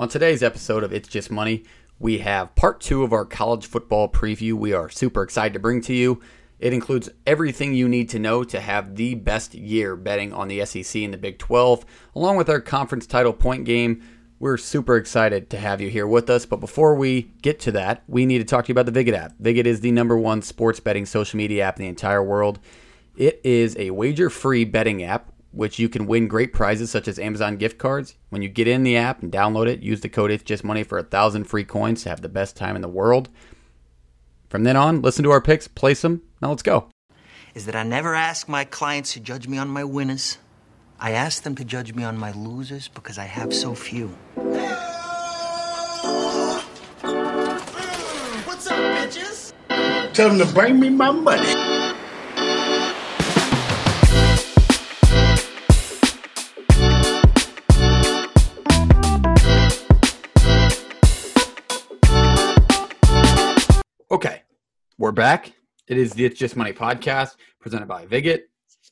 On today's episode of It's Just Money, we have part two of our college football preview we are super excited to bring to you. It includes everything you need to know to have the best year betting on the SEC and the Big 12, along with our conference title point game. We're super excited to have you here with us. But before we get to that, we need to talk to you about the Viget app. Viget is the number one sports betting social media app in the entire world. It is a wager free betting app, which you can win great prizes such as Amazon gift cards. When you get in the app and download it, use the code It's Just Money for a thousand free coins to have the best time in the world. From then on, listen to our picks, place them. Now let's go. is that I never ask my clients to judge me on my winners. I ask them to judge me on my losers because I have so few. What's up, bitches? Tell them to bring me my money. Okay, we're back. It is the It's Just Money podcast presented by Viget,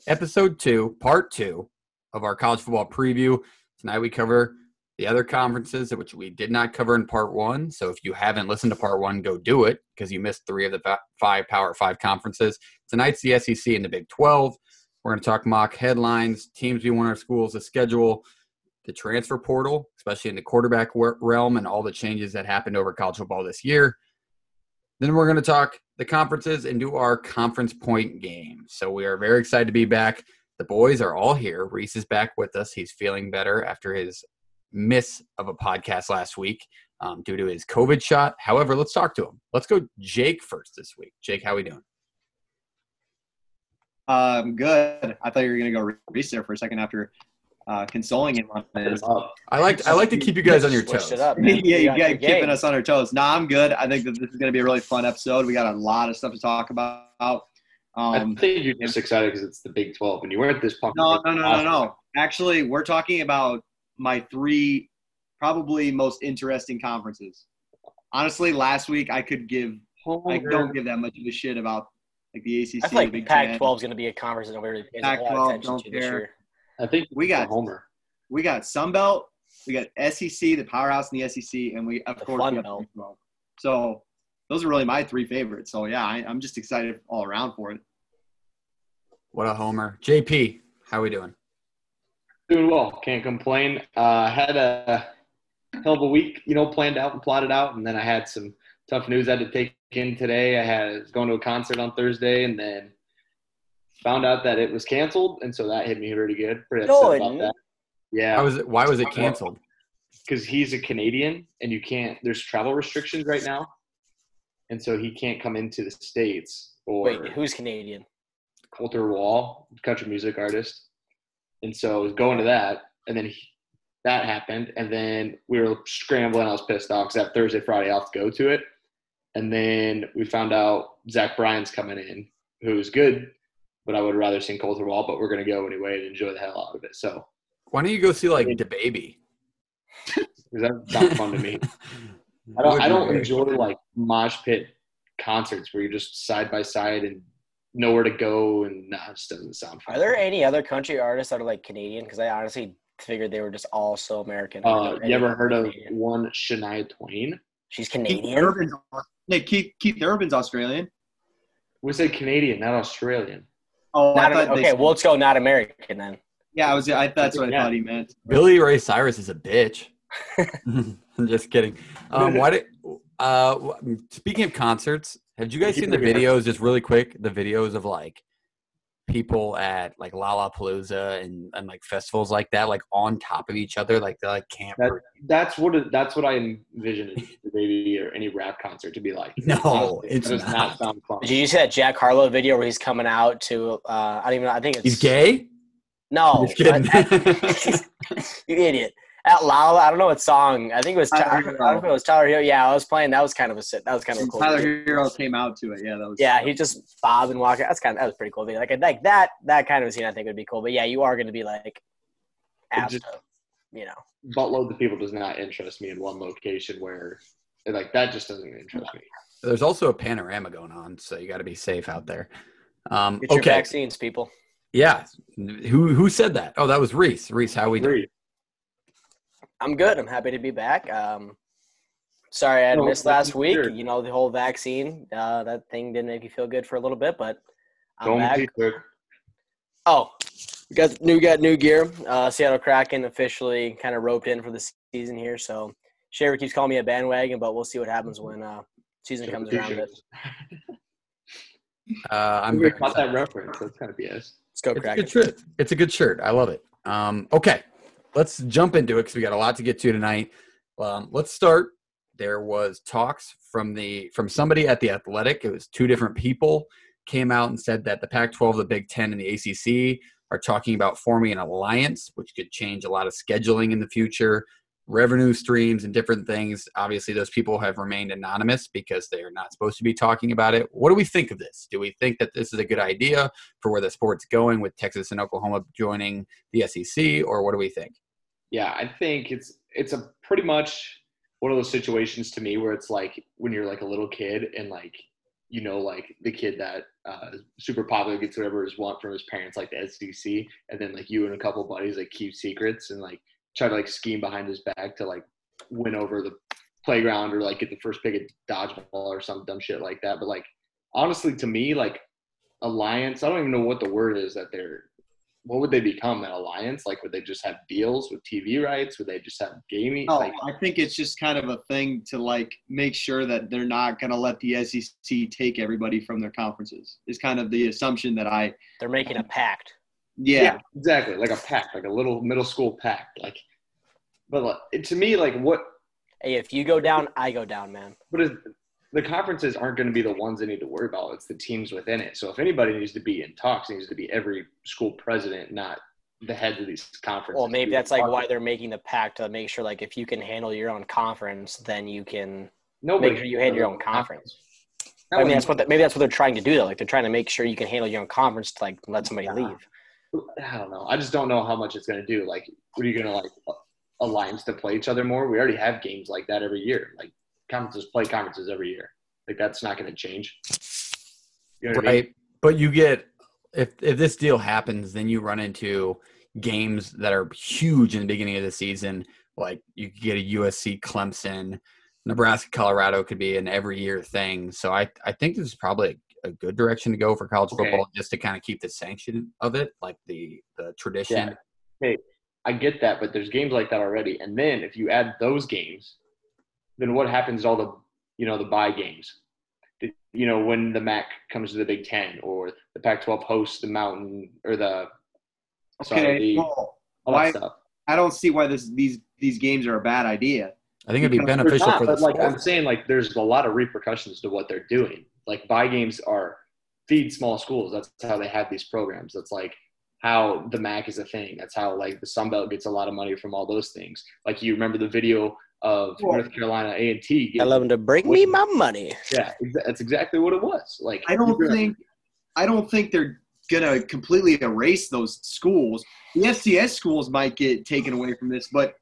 episode two, part two of our college football preview. Tonight we cover the other conferences which we did not cover in part one. So if you haven't listened to part one, go do it because you missed three of the five Power Five conferences. Tonight's the SEC and the Big 12. We're going to talk mock headlines, teams we want our schools to schedule, the transfer portal, especially in the quarterback realm, and all the changes that happened over college football this year. Then we're going to talk the conferences and do our conference point game. So we are very excited to be back. The boys are all here. Reese is back with us. He's feeling better after his miss of a podcast last week um, due to his COVID shot. However, let's talk to him. Let's go Jake first this week. Jake, how are we doing? Um, good. I thought you were gonna go Reese there for a second after uh, consoling him on this. I like I like to keep you guys on your toes. it up, yeah, man. you got got keeping us on our toes. No, I'm good. I think that this is gonna be a really fun episode. We got a lot of stuff to talk about. I Um, think you're just excited because it's the Big 12, and you weren't this pumped. no, no, no, no, no. Actually, we're talking about my three probably most interesting conferences. Honestly, last week I could give I don't give that much of a shit about like the ACC. I feel like Big Pac-12 is going to be a conference that nobody really pays a lot of attention don't to this year. I think We got- Homer. We got Sunbelt, we got SEC, the powerhouse in the SEC, and we of The course Fun we got Belt. So those are really my three favorites. So yeah, I, I'm just excited all around for it. What a homer. JP, how we doing? Doing well. Can't complain. Uh, had a hell of a week, you know, planned out and plotted out, and then I had some tough news I had to take in today. I had was going to a concert on Thursday, and then found out that it was canceled, and so that hit me pretty good. Pretty No, upset about that. Yeah. Why was it why was it canceled? because he's a Canadian and you can't. There's travel restrictions right now, and so he can't come into the states. Or Wait, who's Canadian? Colter Wall, country music artist, and so I was going to that, and then he, that happened, and then we were scrambling. I was pissed off because that Thursday, Friday, I'll have to go to it, and then we found out Zach Bryan's coming in, who's good, but I would rather seen Colter Wall, but we're gonna go anyway and enjoy the hell out of it. So Why don't you go see like the baby? because that's not fun to me. I don't, I don't enjoy like mosh pit concerts where you're just side by side and nowhere to go and nah, it just doesn't sound fun. Are there any other country artists that are like Canadian? Because I honestly figured they were just all so American. Uh, you ever heard of Canadian. one Shania Twain? She's Keith Canadian. Urban's, Keith, Keith Urban's Australian. We said Canadian, not Australian. Oh, Not I thought okay, well, let's go not American then. yeah, I was. I, that's what I thought he meant. Billy Ray Cyrus is a bitch. I'm just kidding. Um, why did? Uh, speaking of concerts, have you guys seen the videos? Just really quick, the videos of like people at like Lollapalooza and and like festivals like that, like on top of each other, like they like can't. That, that's what it, that's what I envisioned the baby or any rap concert to be like. No, Honestly, it's it not. not sound fun. Did you see that Jack Harlow video where he's coming out to? Uh, I don't even know. I think it's He's gay. No, Just kidding. you idiot. At Lolla. I don't know what song. I think it was. Tyler I don't know if it was Tyler Herro. Yeah, I was playing. That was kind of a sit. That was kind of cool. Tyler video. Hero came out to it. Yeah, that was. Yeah, he just bob and walk. That's kind of that was pretty cool. Like like that that kind of scene, I think would be cool. But yeah, you are going to be like asked just- you know. Buttload of people does not interest me in one location where like that just doesn't interest me. There's also a panorama going on, so you got to be safe out there. Um, Get your okay, vaccines, people. yeah. Who who said that? Oh, that was Reese. Reese, how we doing? Agreed. I'm good. I'm happy to be back. Um, sorry I No, missed that's last week. sure. You know, the whole vaccine, uh, that thing didn't make you feel good for a little bit, but I'm Don't back. be. Oh, we got new got new gear. Uh, Seattle Kraken officially kind of roped in for the season here. So Schaefer keeps calling me a bandwagon, but we'll see what happens when uh, season comes around. Uh, I'm We caught that reference. That's kind of BS. go It's a Kraken. good shirt. It's a good shirt. I love it. Um, okay, let's jump into it because we got a lot to get to tonight. Um, let's start. There was talks from the from somebody at the Athletic. It was two different people came out and said that the Pac-12, the Big Ten, and the ACC are talking about forming an alliance, which could change a lot of scheduling in the future, revenue streams, and different things. Obviously, those people have remained anonymous because they are not supposed to be talking about it. What do we think of this? Do we think that this is a good idea for where the sport's going with Texas and Oklahoma joining the SEC, or what do we think? Yeah, I think it's it's a pretty much one of those situations to me where it's like when you're like a little kid and like you know like the kid that uh, super popular gets whatever his want from his parents like the SEC and then like you and a couple buddies like keep secrets and like try to like scheme behind his back to like win over the playground or like get the first pick at dodgeball or some dumb shit like that. But like honestly, to me, like alliance, I don't even know what the word is that they're. What would they become? An alliance? Like, would they just have deals with TV rights? Would they just have gaming? No, like, I think it's just kind of a thing to like make sure that they're not going to let the SEC take everybody from their conferences. Is kind of the assumption that I, They're making a pact. yeah, exactly, like a pact, like a little middle school pact. Like, but like, to me, like what Hey, if you go down, I go down, man. But is, the conferences aren't going to be the ones that need to worry about. It's the teams within it. So if anybody needs to be in talks, it needs to be every school president, not the heads of these conferences. Well, maybe that's like why they're making the pact to make sure, like, if you can handle your own conference, then you can. Nobody make sure you handle your own conference. I mean, that's what the, maybe that's what they're trying to do. Though. Like, they're trying to make sure you can handle your own conference to like let somebody leave. I don't know. I just don't know how much it's going to do. Like, what are you going to like alliance to play each other more? We already have games like that every year. Like conferences play conferences every year. Like that's not going to change. You know what I mean? right but you get if if this deal happens then you run into games that are huge in the beginning of the season like you could get a usc clemson nebraska colorado could be an every year thing so i i think this is probably a, a good direction to go for college Okay. football just to kind of keep the sanction of it like the the tradition Yeah. Hey, I get that, but there's games like that already. And then if you add those games, then what happens to all the you know the buy games? The- You know when the MAC comes to the Big Ten or the Pac-12 hosts the Mountain or the sorry okay. the, well, all why- stuff. I don't see why this these these games are a bad idea. i think it'd be Because beneficial not, for the but like. I'm saying, like there's a lot of repercussions to what they're doing. Like buy games are feed small schools. That's how they have these programs. That's like how the MAC is a thing. That's how like the Sun Belt gets a lot of money from all those things. Like you remember the video of Well- North Carolina A and T. I love them to bring me my money. Yeah, that's exactly what it was. Like I don't gonna- think I don't think they're gonna completely erase those schools. The FCS schools might get taken away from this, but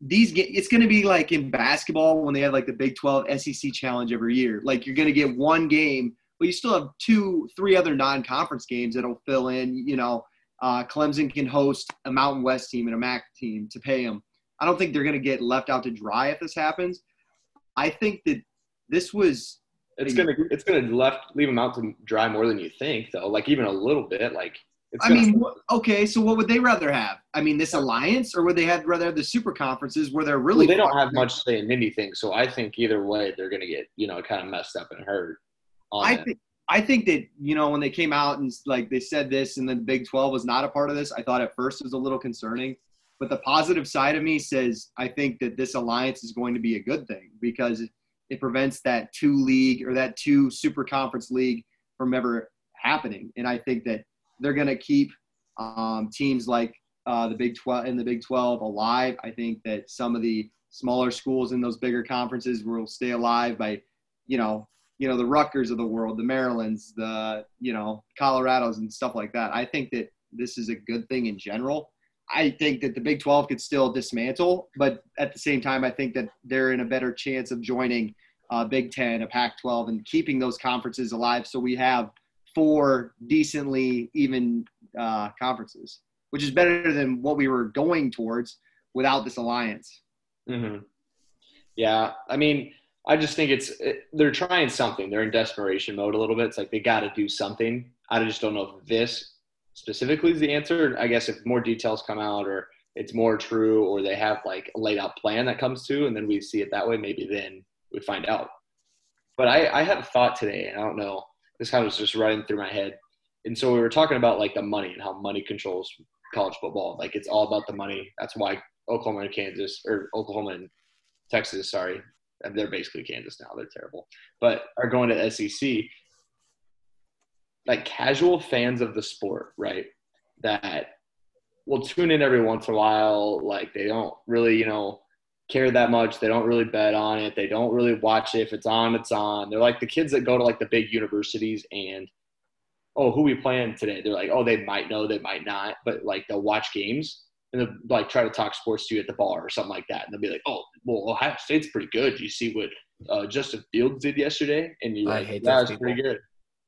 these get it's gonna be like in basketball when they have like the Big 12 SEC challenge every year. Like you're gonna get one game, but you still have two, three other non-conference games that'll fill in. You know, uh, Clemson can host a Mountain West team and a MAC team to pay them. I don't think they're gonna get left out to dry if this happens. I think that this was it's gonna it's gonna left leave them out to dry more than you think though. Like even a little bit. Like it's I mean, okay, so what would they rather have? I mean, this alliance, or would they have rather have the super conferences where they're really? Well, they don't have much say in anything, so I think either way they're gonna get you know kind of messed up and hurt. On I think I think that you know when they came out and like they said this, and then the Big Twelve was not a part of this. I thought at first it was a little concerning, but the positive side of me says I think that this alliance is going to be a good thing because it prevents that two league or that two super conference league from ever happening, and I think that they're going to keep um, teams like uh, the Big 12 and the Big 12 alive. I think that some of the smaller schools in those bigger conferences will stay alive by, you know, you know the Rutgers of the world, the Marylands, the you know Colorados and stuff like that. I think that this is a good thing in general. I think that the Big 12 could still dismantle, but at the same time, I think that they're in a better chance of joining uh, Big 10, a Pac 12, and keeping those conferences alive. So we have four decently even uh, conferences, which is better than what we were going towards without this alliance. hmm Yeah, I mean, I just think it's it, they're trying something. They're in desperation mode a little bit. It's like they got to do something. I just don't know if this specifically is the answer. I guess if more details come out, or it's more true, or they have like a laid out plan that comes to, and then we see it that way. Maybe then we find out. But I, I had a thought today, and I don't know. This kind of was just running through my head. And so we were talking about like the money and how money controls college football. Like it's all about the money. That's why Oklahoma and Kansas, or Oklahoma and Texas, sorry, they're basically Kansas now. They're terrible, but are going to SEC. Like casual fans of the sport, right? That will tune in every once in a while. Like they don't really, you know, care that much. They don't really bet on it. They don't really watch it. If it's on, it's on. They're like the kids that go to like the big universities and oh, who we playing today? They're like, oh, they might know, they might not, but like they'll watch games and they'll like try to talk sports to you at the bar or something like that. And they'll be like, oh, well, Ohio State's pretty good. Do you see what uh, Justin Fields did yesterday? And you're like, that was pretty good.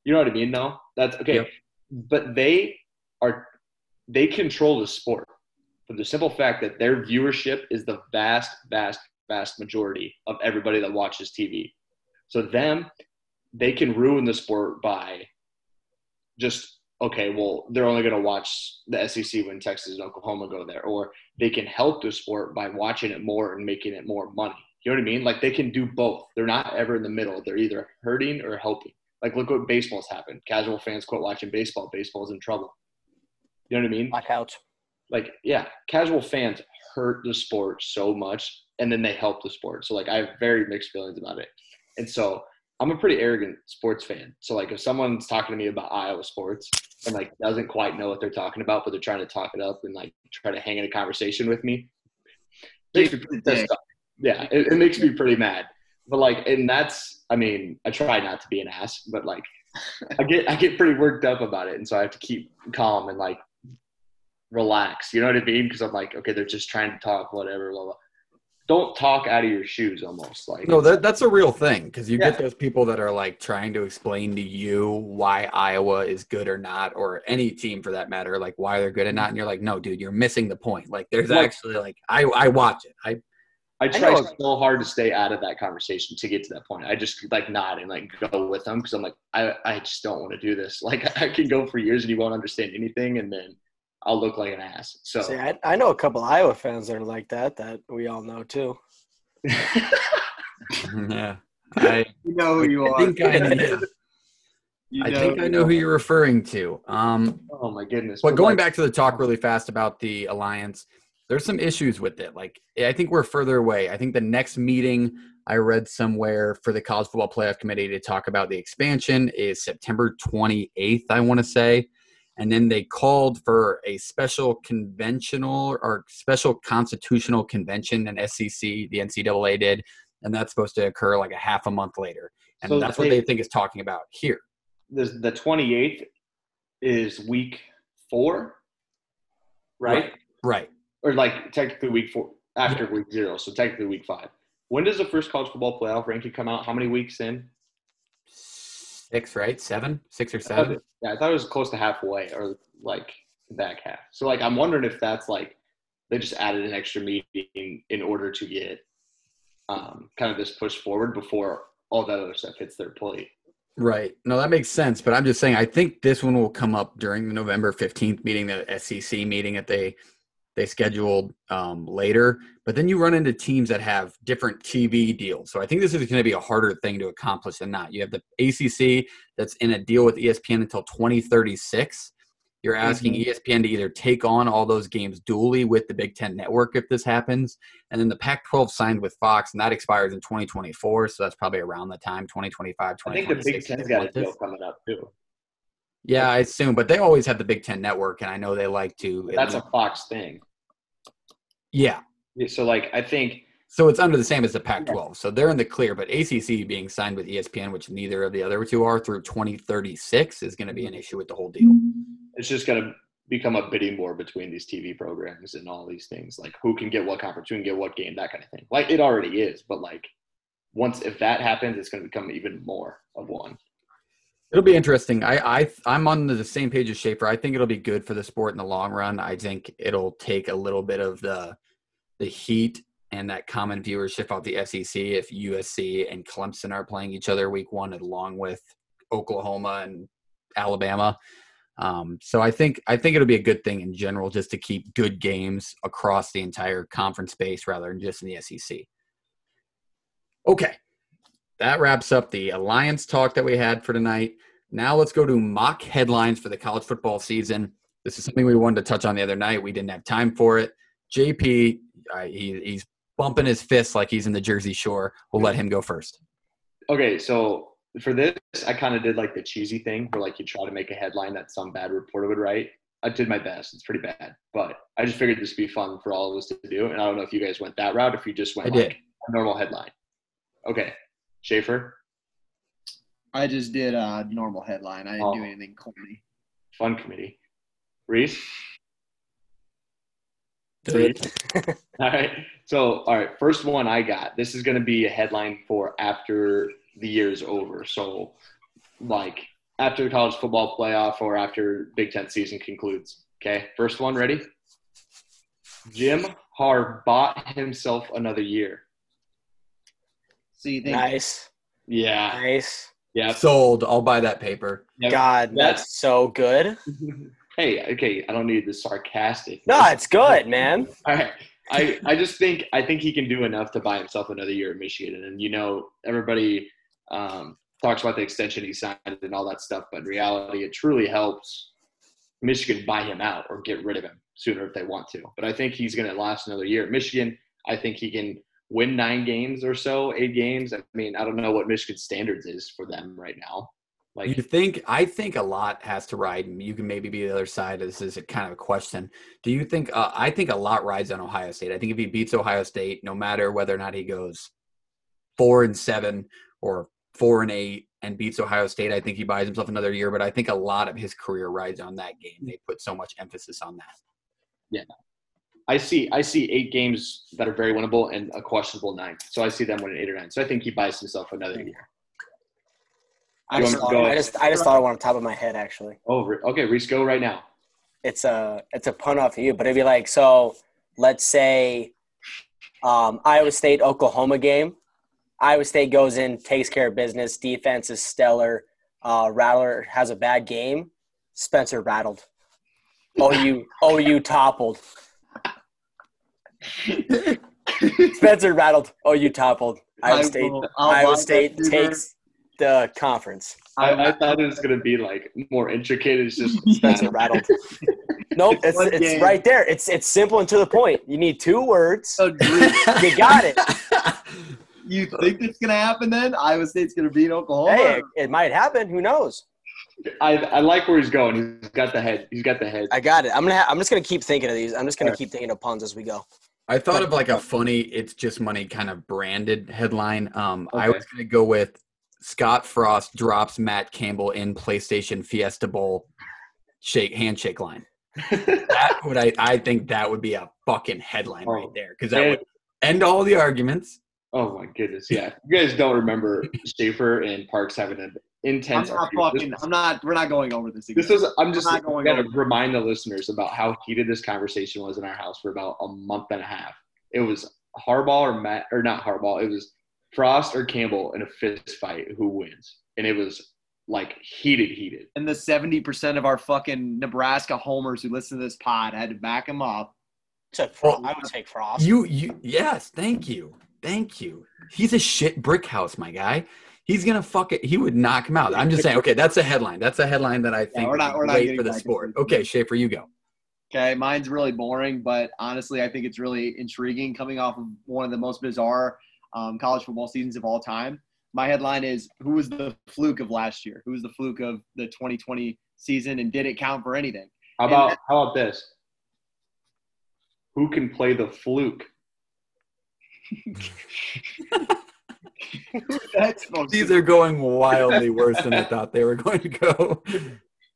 You know what I mean? though? that's okay. Yep. But they are they control the sport for the simple fact that their viewership is the vast, vast, vast majority of everybody that watches TV. So them, they can ruin the sport by just okay, well, they're only going to watch the SEC when Texas and Oklahoma go there, or they can help the sport by watching it more and making it more money. You know what I mean? Like they can do both. They're not ever in the middle. They're either hurting or helping. Like look what baseball's happened. Casual fans quit watching baseball. Baseball's in trouble. You know what I mean? Blackout. like yeah, casual fans hurt the sport so much and then they help the sport. So like I have very mixed feelings about it. And so I'm a pretty arrogant sports fan. So like if someone's talking to me about Iowa sports and like doesn't quite know what they're talking about, but they're trying to talk it up and like try to hang in a conversation with me, makes me pretty. Yeah, it, it makes me pretty mad. But like, and that's I mean, I try not to be an ass, but like I get I get pretty worked up about it, and so I have to keep calm and like relax. You know what I mean? Because I'm like, okay, they're just trying to talk, whatever. Blah, blah. Don't talk out of your shoes, almost like No, that, that's a real thing because you Yeah. get those people that are like trying to explain to you why Iowa is good or not, or any team for that matter, like why they're good or not. And you're like, no, dude, you're missing the point. Like, there's Like- actually like I I watch it. I I try know- so hard to stay out of that conversation to get to that point. I just like nod and like go with them because I'm like, I, I just don't want to do this. Like I can go for years and you won't understand anything, and then I'll look like an ass. So See, I, I know a couple Iowa fans that are like that that we all know too. yeah. I, You know who you I are. think I, yeah, You I think I know who you're referring to. Um, oh my goodness. But going like, back to the talk really fast about the alliance, there's some issues with it. Like I think we're further away. I think the next meeting I read somewhere for the college football playoff committee to talk about the expansion is September 28th, I want to say. And then they called for a special conventional or special constitutional convention, and SEC, the NCAA did, and that's supposed to occur like a half a month later. And So that's what they- they think is talking about here. the the 28th is week four, right? Right. Or like technically week four after week zero, so technically week five. When does the first college football playoff ranking come out? How many weeks in? Six, right? Seven? Six or I seven? it- yeah, I thought it was close to halfway or like the back half. So like I'm wondering if that's like they just added an extra meeting in order to get um, kind of this push forward before all that other stuff hits their plate. Right. No, that makes sense. But I'm just saying, I think this one will come up during the November 15th meeting, the SEC meeting that they they scheduled um, later. But then you run into teams that have different TV deals. So I think this is going to be a harder thing to accomplish than not. You have the ACC that's in a deal with ESPN until 2036. You're asking E ESPN to either take on all those games dually with the Big Ten Network if this happens, and then the Pac-12 signed with Fox, and that expires in 2024. So that's probably around the time 2025, I think the Big Ten's got a deal coming up too. Yeah, I assume, but they always have the Big Ten Network, and I know they like to. That's a Fox thing. Yeah. So like I think So it's under the same as the Pac-12, so they're in the clear. But ACC being signed with ESPN, which neither of the other two are, through 2036, is going to be an mm-hmm. issue with the whole deal. it's just gonna become a bidding war between these TV programs and all these things. Like who can get what conference, who can get what game, that kind of thing. Like it already is, but like once if that happens, it's gonna become even more of one. It'll be interesting. I, I I'm on the same page as Schaefer. I think it'll be good for the sport in the long run. I think it'll take a little bit of the the heat and that common viewership of the SEC if USC and Clemson are playing each other week one along with Oklahoma and Alabama. Um, so I think I think it'll be a good thing in general just to keep good games across the entire conference space rather than just in the SEC. Okay, that wraps up the alliance talk that we had for tonight. Now let's go to mock headlines for the college football season. This is something we wanted to touch on the other night. We didn't have time for it. JP, uh, he, he's bumping his fists like he's in the Jersey Shore. We'll let him go first. Okay, so for this, I kind of did like the cheesy thing where like you try to make a headline that some bad reporter would write. I did my best. It's pretty bad, but I just figured this would be fun for all of us to do. And I don't know if you guys went that route, if you just went I like did. a normal headline. Okay, Schaefer, I just did a normal headline. I didn't do Oh. anything corny. fun committee. Reese, Do all right. So, all right, first one I got. This is going to be a headline for after the year's over. So, like after the college football playoff or after Big Ten season concludes. Okay, first one, ready? Jim Harb bought himself another year. So you think Nice. Yeah, Nice. yeah. Sold. I'll buy that paper. Yep. God, That's- that's so good. hey, okay, I don't need the sarcastic. No, it's good, man. All right. I, I just think I think he can do enough to buy himself another year at Michigan. And you know, everybody um, talks about the extension he signed and all that stuff, but in reality, it truly helps Michigan buy him out or get rid of him sooner if they want to. But I think he's going to last another year at Michigan. I think he can win nine games or so, eight games. I mean, I don't know what Michigan standards is for them right now. Like, you think? I think a lot has to ride. You can maybe be the other side. This is a kind of a question. Do you think? Uh, I think a lot rides on Ohio State. I think if he beats Ohio State, no matter whether or not he goes four and seven or four and eight and beats Ohio State, I think he buys himself another year. But I think a lot of his career rides on that game. They put so much emphasis on that. I see I see eight games that are very winnable and a questionable nine. So I see them winning eight or nine. So I think he buys himself another year. I just, want me to go? I just, I just thought of one on top of my head. Actually, Oh, okay, Reese, go right now. it's a, it's a pun off of you, but it'd be like, so let's say, um, Iowa State Oklahoma game. Iowa State goes in, takes care of business. Defense is stellar. Uh, Rattler has a bad game. Spencer rattled. OU, OU toppled. Spencer rattled. Oh, you toppled. Iowa I State. will- Iowa State takes the conference. I, I thought it was gonna be like more intricate. It's just Spencer rattled. Nope, it's, One it's right there. It's it's simple and to the point. You need two words. Oh, so, You got it. you think it's gonna happen then? Iowa State's gonna beat Oklahoma. Hey, it, it might happen. Who knows? I, I like where he's going. He's got the head. He's got the head. I got it. I'm gonna. Ha- I'm just gonna keep thinking of these. I'm just gonna Alright. keep thinking of puns as we go. I thought of like a funny "It's Just Money" kind of branded headline. Um, I was going to go with Scott Frost drops Matt Campbell in PlayStation Fiesta Bowl shake handshake line. That would I I think that would be a fucking headline right Oh, there because that man. would end all the arguments. oh my goodness, yeah. You guys don't remember Schaefer and Parks having an I'm intense. not fucking. I'm not. We're not going over this again. This is. I'm just I'm going gonna remind the listeners about how heated this conversation was in our house for about a month and a half. It was Harbaugh or Matt or not Harbaugh. It was Frost or Campbell in a fist fight. Who wins? And it was like heated, heated. and the 70% of our fucking Nebraska homers who listen to this pod had to back him up. Took Frost. I would take Frost. You you yes, thank you, thank you. He's a shit brick house, my guy. He's gonna fuck it. He would knock him out. I'm just saying. Okay, that's a headline. That's a headline that I think we're not- we're not great for the sport. Okay, Schaefer, you go. Okay, mine's really boring, but honestly, I think it's really intriguing coming off of one of the most bizarre um, college football seasons of all time. My headline is Who was the fluke of last year? Who was the fluke of the 2020 season and did it count for anything? How about that- how about this? Who can play the fluke? That's These are going wildly worse than I thought they were going to go.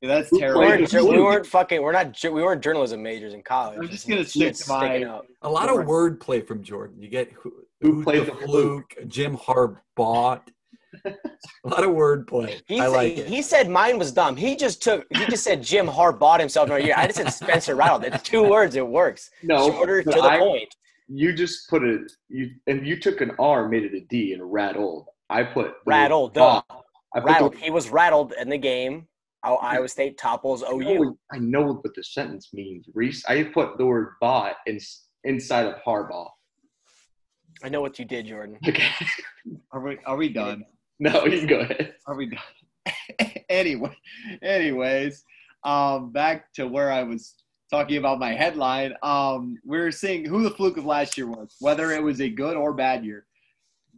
that's Who we terrible. played weren't, we weren't fucking. We're not. We weren't journalism majors in college. I'm just gonna stick to my- sticking. A lot of wordplay from Jordan. You get who, Who who's played the the fluke, Jim Harbaugh. A lot of wordplay. He, I said- like it. he said mine was dumb. He just took. He just said Jim Hart bought himself another year. I just said Spencer rattled. It's two words. It works. No, Shorter to the I- point. You just put it you and you took an R, made it a D, and rattled. I put the Rattled, duh. I put Rattled. word- He was rattled in the game. Oh, Iowa State topples I OU. know, I know what the sentence means, Reese. I put the word bot in, inside of Harbaugh. I know what you did, Jordan. Okay. Are we are we done? No, you can go ahead. Are we done? anyway, anyways, um, back to where I was talking about my headline. Um, we're seeing who the fluke of last year was, whether it was a good or bad year.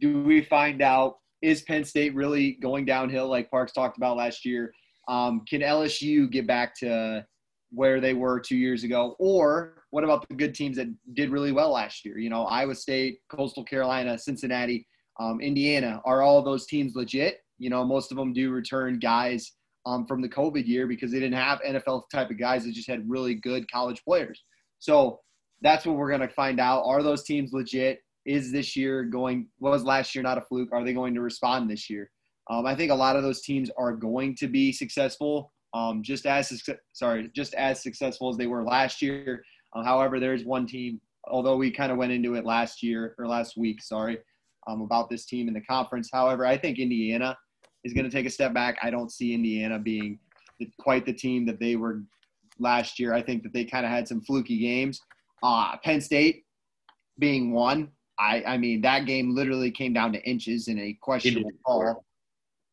Do we find out is Penn State really going downhill like Parks talked about last year? Um, can LSU get back to where they were two years ago? Or what about the good teams that did really well last year? You know, Iowa State, Coastal Carolina, Cincinnati, um, Indiana. Are all those teams legit? You know, most of them do return guys um, from the COVID year because they didn't have NFL type of guys. They just had really good college players. So that's what we're going to find out. Are those teams legit? Is this year going, was last year not a fluke? Are they going to respond this year? Um, I think a lot of those teams are going to be successful, um, just as sorry, just as successful as they were last year. Uh, however, there's one team, although we kind of went into it last year or last week, sorry, um, about this team in the conference. However, I think Indiana is going to take a step back. I don't see Indiana being quite the team that they were last year. I think that they kind of had some fluky games. Uh, Penn State being one. I, I mean, that game literally came down to inches in a questionable call.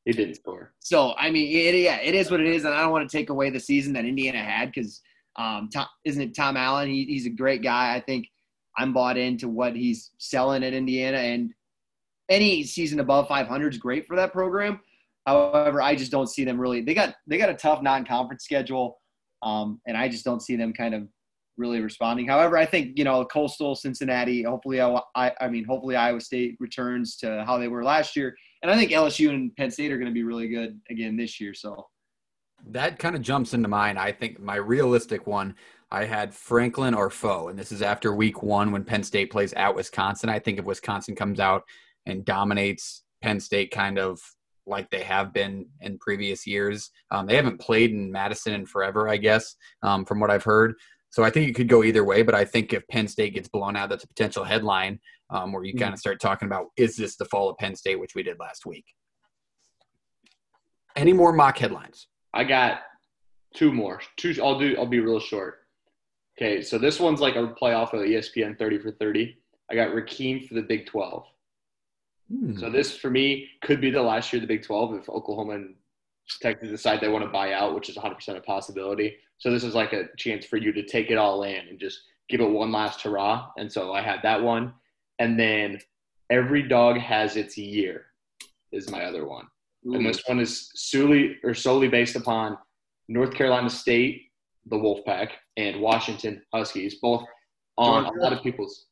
He didn't score. So I mean, it, yeah, it is what it is, and I don't want to take away the season that Indiana had because um, Tom, isn't it Tom Allen? He, he's a great guy. I think I'm bought into what he's selling at Indiana, and any season above 500 is great for that program. However, I just don't see them really. They got they got a tough non-conference schedule, um, and I just don't see them kind of really responding. However, I think you know Coastal, Cincinnati, hopefully I, I, mean hopefully Iowa State returns to how they were last year, and I think LSU and Penn State are going to be really good again this year. So That kind of jumps into mine. I think my realistic one, I had Franklin or Foe, and this is after week one when Penn State plays at Wisconsin. I think if Wisconsin comes out and dominates Penn State kind of like they have been in previous years, um, they haven't played in Madison in forever, I guess, um, from what I've heard. So I think it could go either way, but I think if Penn State gets blown out, that's a potential headline um, where you kind of start talking about is this the fall of Penn State, which we did last week. Any more mock headlines? I got two more. Two. I'll do. I'll be real short. Okay, so this one's like a play off of ESPN 30 for 30. I got Raheem for the Big 12. Hmm. So this for me could be the last year of the Big 12 if Oklahoma and Texas decide they want to buy out, which is 100% a possibility. So this is like a chance for you to take it all in and just give it one last hurrah. And so I had that one. And then every dog has its year is my other one. And this one is solely or solely based upon North Carolina State, the Wolfpack, and Washington Huskies, both on Georgia? a lot of people's.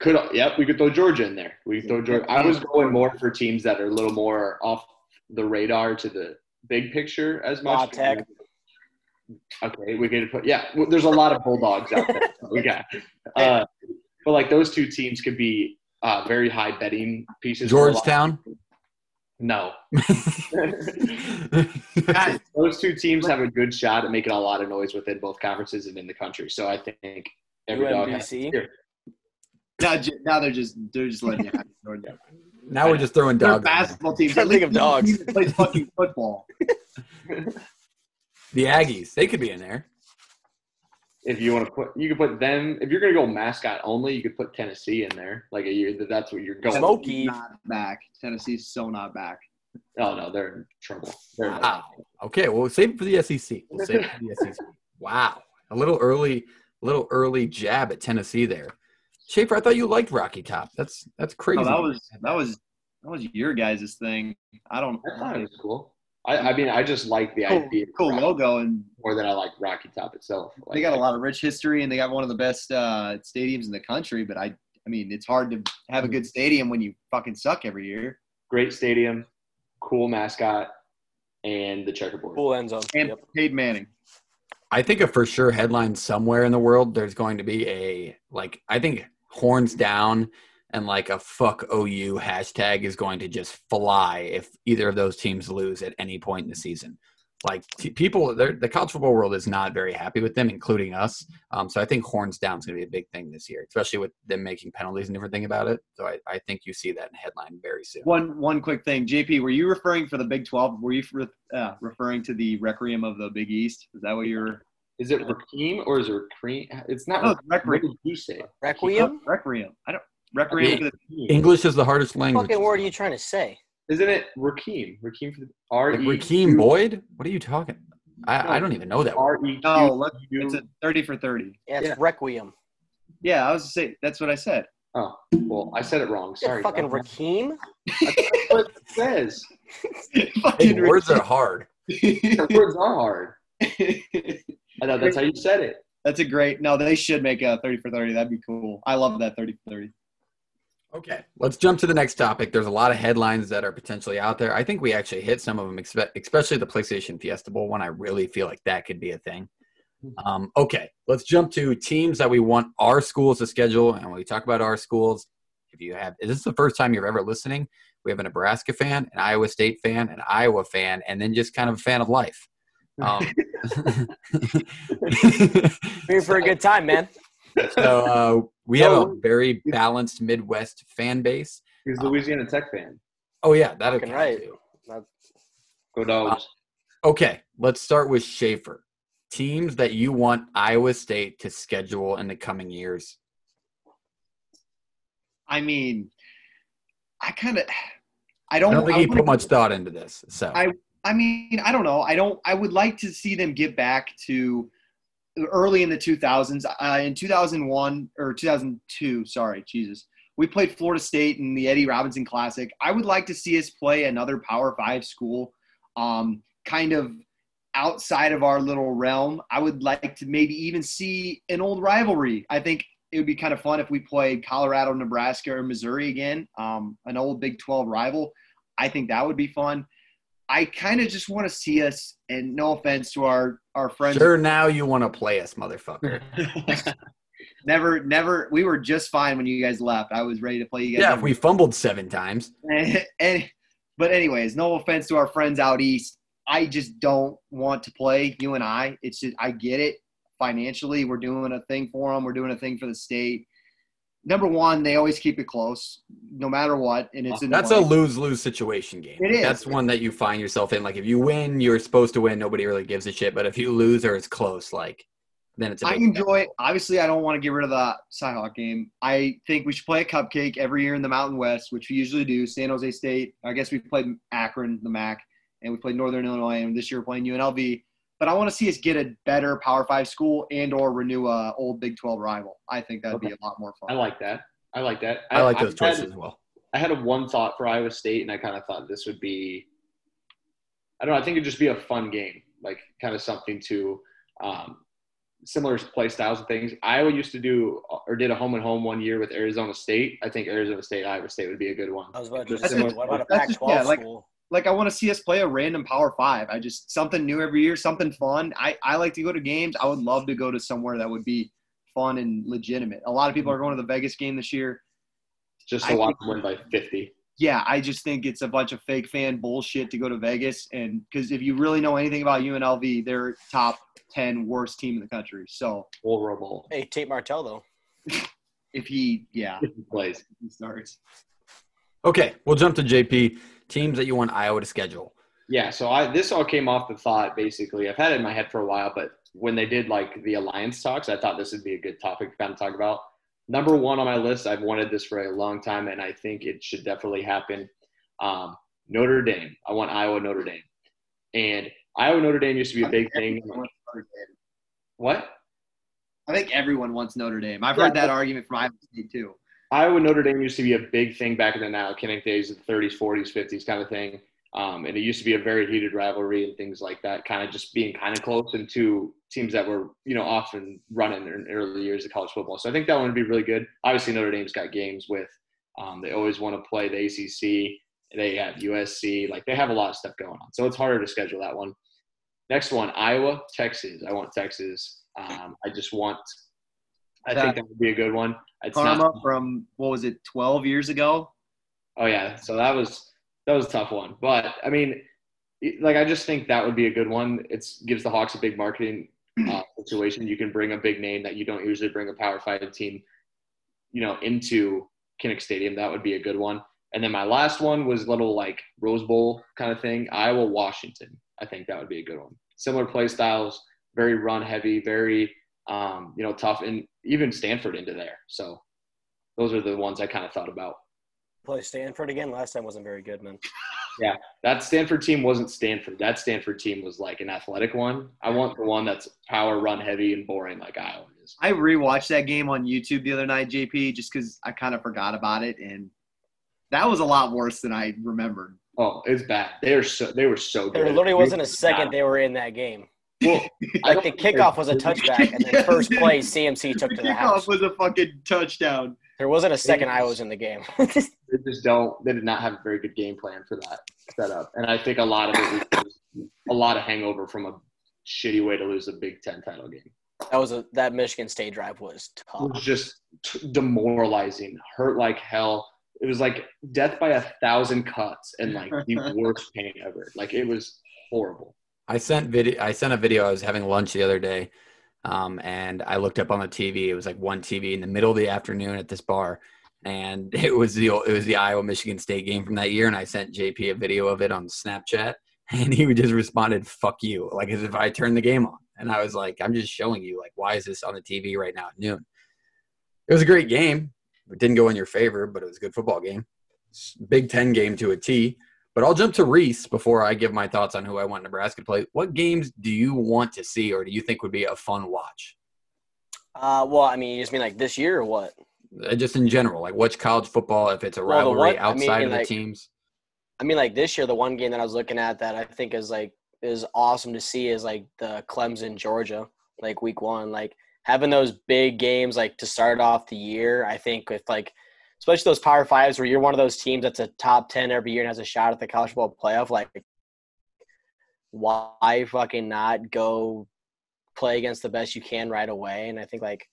Could yep, we could throw Georgia in there. We could throw Georgia. I was going more for teams that are a little more off the radar to the big picture as La much. Tech. Okay, we could put yeah. well, There's a lot of bulldogs out there. we got, uh, but like those two teams could be uh, very high betting pieces. for a lot of Georgetown. no. Guys, Those two teams have a good shot at making a lot of noise within both conferences and in the country. So I think every dog has UMBC? Now, now they're just they're just letting you have it. now we're just throwing They're dogs. basketball teams. Can't At think least of dogs. you play fucking football. The Aggies, they could be in there. If you want to put, you could put them. If you're going to go mascot only, you could put Tennessee in there. Like a year that that's what you're going. Smoke. Tennessee's not back. Tennessee's so not back. Oh no, they're in trouble. They're in Wow. Okay, well, save it for the SEC. We'll save it for the SEC. Wow, a little early, a little early jab at Tennessee there. Schaefer, I thought you liked Rocky Top. That's that's crazy. No, that was that was that was your guys' thing. I don't. I thought it was cool. I, I mean, I just like the cool, idea cool logo, and more than I like Rocky Top itself. Like, they got a lot of rich history, and they got one of the best uh, stadiums in the country. But I, I mean, it's hard to have a good stadium when you fucking suck every year. great stadium, cool mascot, and the checkerboard. Cool end zone. And Yep. Peyton Manning. I think a for sure headline somewhere in the world. There's going to be a like I think horns down and like a fuck OU hashtag is going to just fly if either of those teams lose at any point in the season. like t- people, the college football world is not very happy with them, including us. Um, so I think horns down is going to be a big thing this year, especially with them making penalties and different thing about it. So I, I think you see that in headline very soon. One one quick thing, JP, were you referring for the Big Twelve? Were you uh, referring to the Requiem of the Big East? Is that what you were? Is it Raheem or is it Cream? It's not. No, Raheem. What Requiem. did you say? Requiem? Requiem. I don't. Requiem. Yeah. for the- English is the hardest What language. fucking word are you trying to say? Isn't it Raheem? Raheem for the R Like E. Boyd? What are you talking? I, I don't even know that. Word. R E Q. No, it's a thirty for thirty. Yeah, it's Yeah. Requiem. Yeah, I was to say that's what I said. Oh, well, I said it wrong. Is it Sorry. fucking Doc. Raheem? That's what it says. Hey, words are hard. Words are hard. I thought that's how you said it. That's a great. No, they should make a thirty for thirty. That'd be cool. I love that thirty for thirty. Okay, let's jump to the next topic. There's a lot of headlines that are potentially out there. I think we actually hit some of them, expe- especially the PlayStation Fiesta Bowl one. I really feel like that could be a thing. Um, okay, let's jump to teams that we want our schools to schedule. And when we talk about our schools, if you have, is this the first time you're ever listening? We have a Nebraska fan, an Iowa State fan, an Iowa fan, and then just kind of a fan of life. Um, Here for a good time, man. so uh, we have a very balanced Midwest fan base. He's a Louisiana Tech fan. Oh yeah, that Fucking right. Go dogs. Okay, let's start with Schaefer. Teams that you want Iowa State to schedule in the coming years. I mean, I kind of. I I don't. don't think I he put much thought into this. So I- I mean, I don't know. I don't. I would like to see them get back to early in the 2000s. Uh, in 2001 or 2002, sorry, Jesus, we played Florida State in the Eddie Robinson Classic. I would like to see us play another Power Five school, um, kind of outside of our little realm. I would like to maybe even see an old rivalry. I think it would be kind of fun if we played Colorado, Nebraska, or Missouri again, um, an old Big 12 rival. I think that would be fun. I kind of just want to see us, and no offense to our our friends, sure now you want to play us, motherfucker. never, never. We were just fine when you guys left. I was ready to play you guys. yeah, if we fumbled seven times. and, but anyways, no offense to our friends out east. I just don't want to play you and I. It's just I get it financially. We're doing a thing for them. We're doing a thing for the state. Number one, they always keep it close, no matter what, and it's That's a lose lose situation game. It is. That's one that you find yourself in. Like if you win, you're supposed to win. Nobody really gives a shit. But if you lose or it's close, like then it's a I enjoy. Obviously, I don't want to get rid of the Cyhawk game. I think we should play a cupcake every year in the Mountain West, which we usually do. San Jose State. I guess we played Akron, the MAC, and we played Northern Illinois, and this year we're playing UNLV. But I want to see us get a better Power Five school and or renew a old Big Twelve rival. I think that'd be a lot more fun. I like that. I like that. I like those I choices Had, as well. I had a one thought for Iowa State, and I kind of thought this would be. I don't know. I think it'd just be a fun game, like kind of something to um, similar play styles and things. Iowa used to do or did a home and home one year with Arizona State. I think Arizona State, Iowa State would be a good one. I was about to Just say, similar- what about a that's just- Pac-12 yeah, school? Like I want to see us play a random Power Five. I just something new every year, something fun. I I like to go to games. I would love to go to somewhere that would be fun and legitimate. A lot of people are going to the Vegas game this year. Just I to watch think- them win by fifty. yeah, I just think it's a bunch of fake fan bullshit to go to Vegas. And because if you really know anything about UNLV, they're top 10 worst team in the country. So Horrible Hey, Tate Martell though. if he, yeah, he plays. he starts. Okay, we'll jump to JP. Teams that you want Iowa to schedule. Yeah, so I this all came off the thought basically. I've had it in my head for a while, but when they did like the alliance talks, I thought this would be a good topic to kind of talk about. Number one on my list, I've wanted this for a long time, and I think it should definitely happen. Um, Notre Dame. I want Iowa Notre Dame, and Iowa Notre Dame used to be a big thing. Everyone wants Notre Dame. What? I think everyone wants Notre Dame. I've Yeah. heard that argument from Iowa State too. Iowa Notre Dame used to be a big thing back in the Nile Kinnick days, of the 30s, 40s, 50s kind of thing. Um, and it used to be a very heated rivalry and things like that, kind of just being kind of close and two teams that were, you know, often running in early years of college football. So I think that one would be really good. Obviously, Notre Dame's got games with, um, they always want to play the ACC. They have USC. Like they have a lot of stuff going on. So it's harder to schedule that one. Next one, Iowa, Texas. I want Texas. Um, I just want, I think that would be a good one. It's not- Karma from, what was it, 12 years ago? Oh yeah, so that was that was a tough one. But I mean, like I just think that would be a good one. It gives the Hawks a big marketing uh, situation. You can bring a big name that you don't usually bring a Power Five team, you know, into Kinnick Stadium. That would be a good one. And then my last one was little like Rose Bowl kind of thing. Iowa Washington. I think that would be a good one. Similar play styles, very run heavy, very um, you know tough, and even Stanford into there. So those are the ones I kind of thought about. Play Stanford again. Last time wasn't very good, man. Yeah, that Stanford team wasn't Stanford. That Stanford team was like an athletic one. I want the one that's power, run heavy, and boring like Iowa is. I rewatched that game on YouTube the other night, JP, just because I kind of forgot about it, and that was a lot worse than I remembered. Oh, it's bad. They are so they were so good. There literally wasn't a second they were in that game. Well, I Like the think kickoff was a touchback, and then first play CMC took to the Kickoff house. was a fucking touchdown. There wasn't a second I was in the game. They just don't. They did not have a very good game plan for that setup, and I think a lot of it was a lot of hangover from a shitty way to lose a Big Ten title game. that was a that Michigan State drive was It tough. was just t- demoralizing, hurt like hell. It was like death by a thousand cuts and like the worst pain ever. Like it was horrible. I sent video. I sent a video. I was having lunch the other day, um, and I looked up on the TV. It was like one TV in the middle of the afternoon at this bar, and it was the it was the Iowa Michigan State game from that year. And I sent JP a video of it on Snapchat, and he just responded, "Fuck you," like as if I turned the game on. And I was like, "I'm just showing you, like, why is this on the TV right now at noon?" It was a great game. It didn't go in your favor, but it was a good football game. Big Ten game to a T. But I'll jump to Reese before I give my thoughts on who I want Nebraska to play. What games do you want to see or do you think would be a fun watch? Uh, well, I mean, you just mean like this year or what? Uh, Just in general, like which college football, if it's a Well, the rivalry one- I mean, outside of the like- teams. I mean, like this year, the one game that I was looking at that I think is like is awesome to see is like the Clemson Georgia, like week one, like having those big games like to start off the year. I think with like especially those Power Fives where you're one of those teams that's a top ten every year and has a shot at the college football playoff. Like, why fucking not go play against the best you can right away? And I think like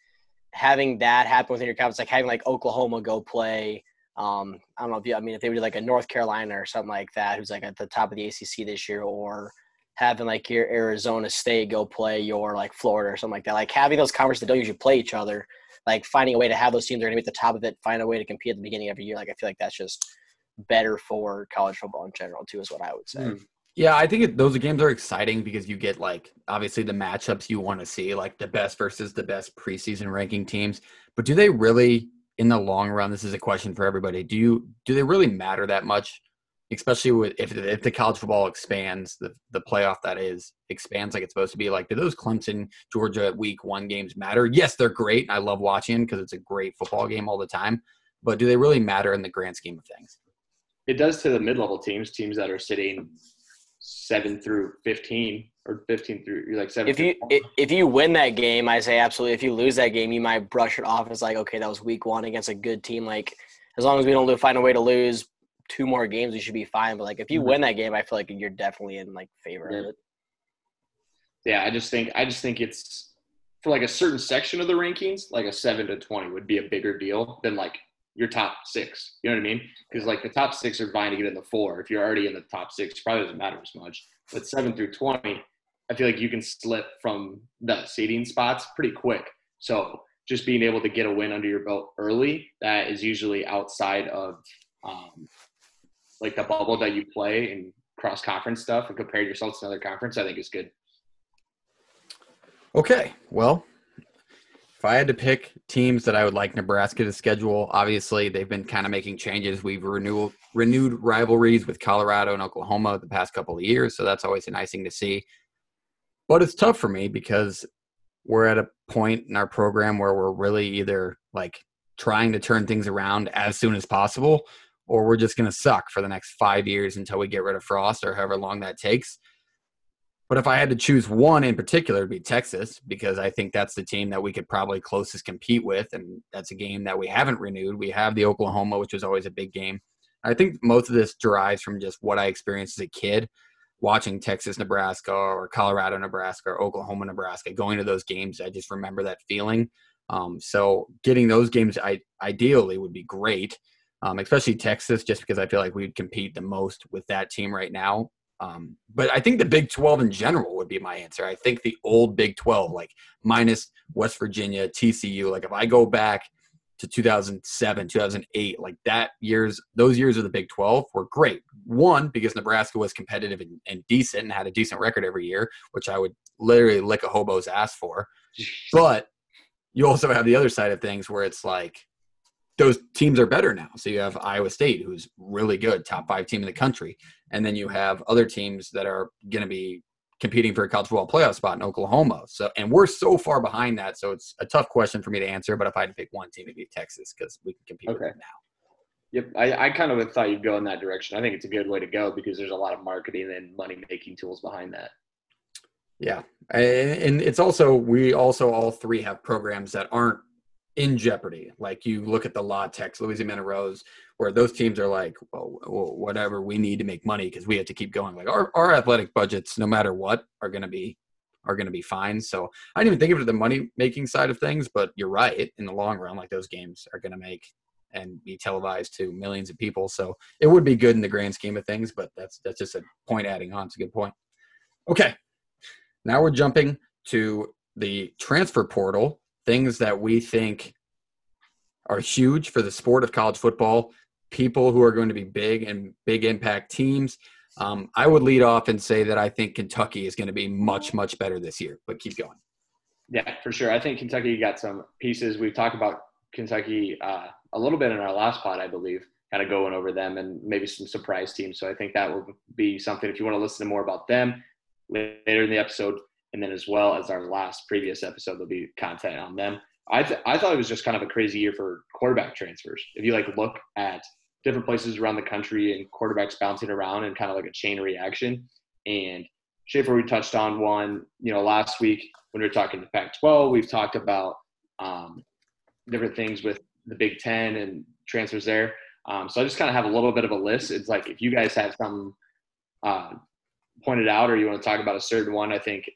having that happen within your conference, like having like Oklahoma go play um, I don't know if you, I mean, if they would do like a North Carolina or something like that, who's like at the top of the ACC this year, or having like your Arizona State go play your like Florida or something like that, like having those conferences that don't usually play each other, like finding a way to have those teams that are going to be at the top of it, find a way to compete at the beginning of every year. Like I feel like that's just better for college football in general too, is what I would say. Mm. Yeah, I think those games are exciting because you get like obviously the matchups you want to see, like the best versus the best preseason ranking teams. But do they really, in the long run, this is a question for everybody. Do you do they really matter that much? Especially with if if the college football expands, the the playoff that is expands like it's supposed to be. Like, do those Clemson Georgia Week One games matter? Yes, they're great. I love watching because it's a great football game all the time. But do they really matter in the grand scheme of things? It does to the mid-level teams, teams that are sitting seven through fifteen or fifteen through you're like seven. If you if you win that game, I say absolutely. If you lose that game, you might brush it off as like, okay, that was week one against a good team. Like as long as we don't lo- find a way to lose two more games, we should be fine. But like if you Mhm. win that game, I feel like you're definitely in like favor of Yeah. it. yeah, I just think I just think it's for like a certain section of the rankings, like a seven to twenty would be a bigger deal than like your top six. You know what I mean? Because like the top six are vying to get in the four. If you're already in the top six, it probably doesn't matter as much. But seven through twenty, I feel like you can slip from the seating spots pretty quick. So just being able to get a win under your belt early, that is usually outside of um, like the bubble that you play and cross conference stuff and compare yourself to another conference, I think is good. Okay, well, if I had to pick teams that I would like Nebraska to schedule, obviously they've been kind of making changes. We've renewed renewed rivalries with Colorado and Oklahoma the past couple of years, so that's always a nice thing to see. But it's tough for me because we're at a point in our program where we're really either like trying to turn things around as soon as possible, or we're just going to suck for the next five years until we get rid of Frost or however long that takes. But if I had to choose one in particular, it'd be Texas because I think that's the team that we could probably closest compete with, and that's a game that we haven't renewed. We have the Oklahoma, which was always a big game. I think most of this derives from just what I experienced as a kid watching Texas, Nebraska, or Colorado, Nebraska, or Oklahoma, Nebraska. Going to those games, I just remember that feeling. Um, so getting those games, I ideally would be great, um, especially Texas, just because I feel like we'd compete the most with that team right now Um, but I think the Big 12 in general would be my answer. I think the old Big 12, like minus West Virginia, TCU, like if I go back to 2007, 2008, like that years, those years of the Big 12 were great. One, because Nebraska was competitive and, and decent and had a decent record every year, which I would literally lick a hobo's ass for. But you also have the other side of things where it's like those teams are better now. So you have Iowa State, who's really good, top five team in the country. And then you have other teams that are going to be competing for a college football playoff spot in Oklahoma. So, and we're so far behind that. So it's a tough question for me to answer. But if I had to pick one team, it'd be Texas because we can compete okay. with them now. Yep, I, I kind of thought you'd go in that direction. I think it's a good way to go because there's a lot of marketing and money making tools behind that. Yeah, and it's also we also all three have programs that aren't in jeopardy. Like you look at the La Tech, Louisiana Rose, where those teams are like, well, whatever, we need to make money because we have to keep going. Like our, our athletic budgets, no matter what, are going to be are going to be fine. So I didn't even think of it the money making side of things, but you're right. In the long run, like those games are going to make and be televised to millions of people. So it would be good in the grand scheme of things, but that's that's just a point adding on. It's a good point. Okay, now we're jumping to the transfer portal things that we think are huge for the sport of college football, people who are going to be big and big impact teams. Um, I would lead off and say that I think Kentucky is going to be much, much better this year, but keep going. Yeah, for sure. I think Kentucky got some pieces. We've talked about Kentucky uh, a little bit in our last pod, I believe, kind of going over them and maybe some surprise teams. So I think that will be something if you want to listen to more about them later in the episode. And then as well as our last previous episode, there'll be content on them. I, th- I thought it was just kind of a crazy year for quarterback transfers. If you like look at different places around the country and quarterbacks bouncing around and kind of like a chain reaction. And Schaefer, we touched on one, you know, last week when we were talking to Pac-12, we've talked about um, different things with the Big Ten and transfers there. Um, so I just kind of have a little bit of a list. It's like if you guys have some uh, pointed out or you want to talk about a certain one, I think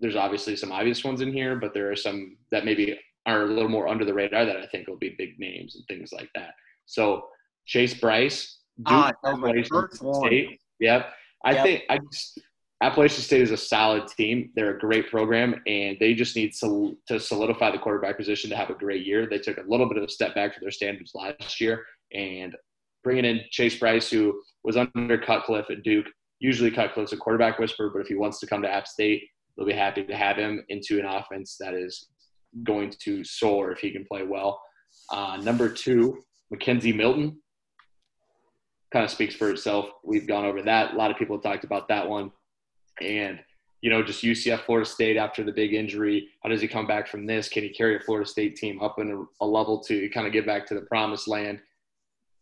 there's obviously some obvious ones in here, but there are some that maybe are a little more under the radar that I think will be big names and things like that. So Chase Brice, Duke, ah, Appalachian State. Yep. I yep. think I just, Appalachian State is a solid team. They're a great program, and they just need to, to solidify the quarterback position to have a great year. They took a little bit of a step back for their standards last year, and bringing in Chase Brice, who was under Cutcliffe at Duke. Usually, Cutcliffe's a quarterback whisperer, but if he wants to come to App State, they'll be happy to have him into an offense that is going to soar if he can play well. Uh, number two, McKenzie Milton. Kind of speaks for itself. We've gone over that. A lot of people talked about that one. And, you know, just UCF Florida State after the big injury. How does he come back from this? Can he carry a Florida State team up in a, a level to kind of get back to the promised land?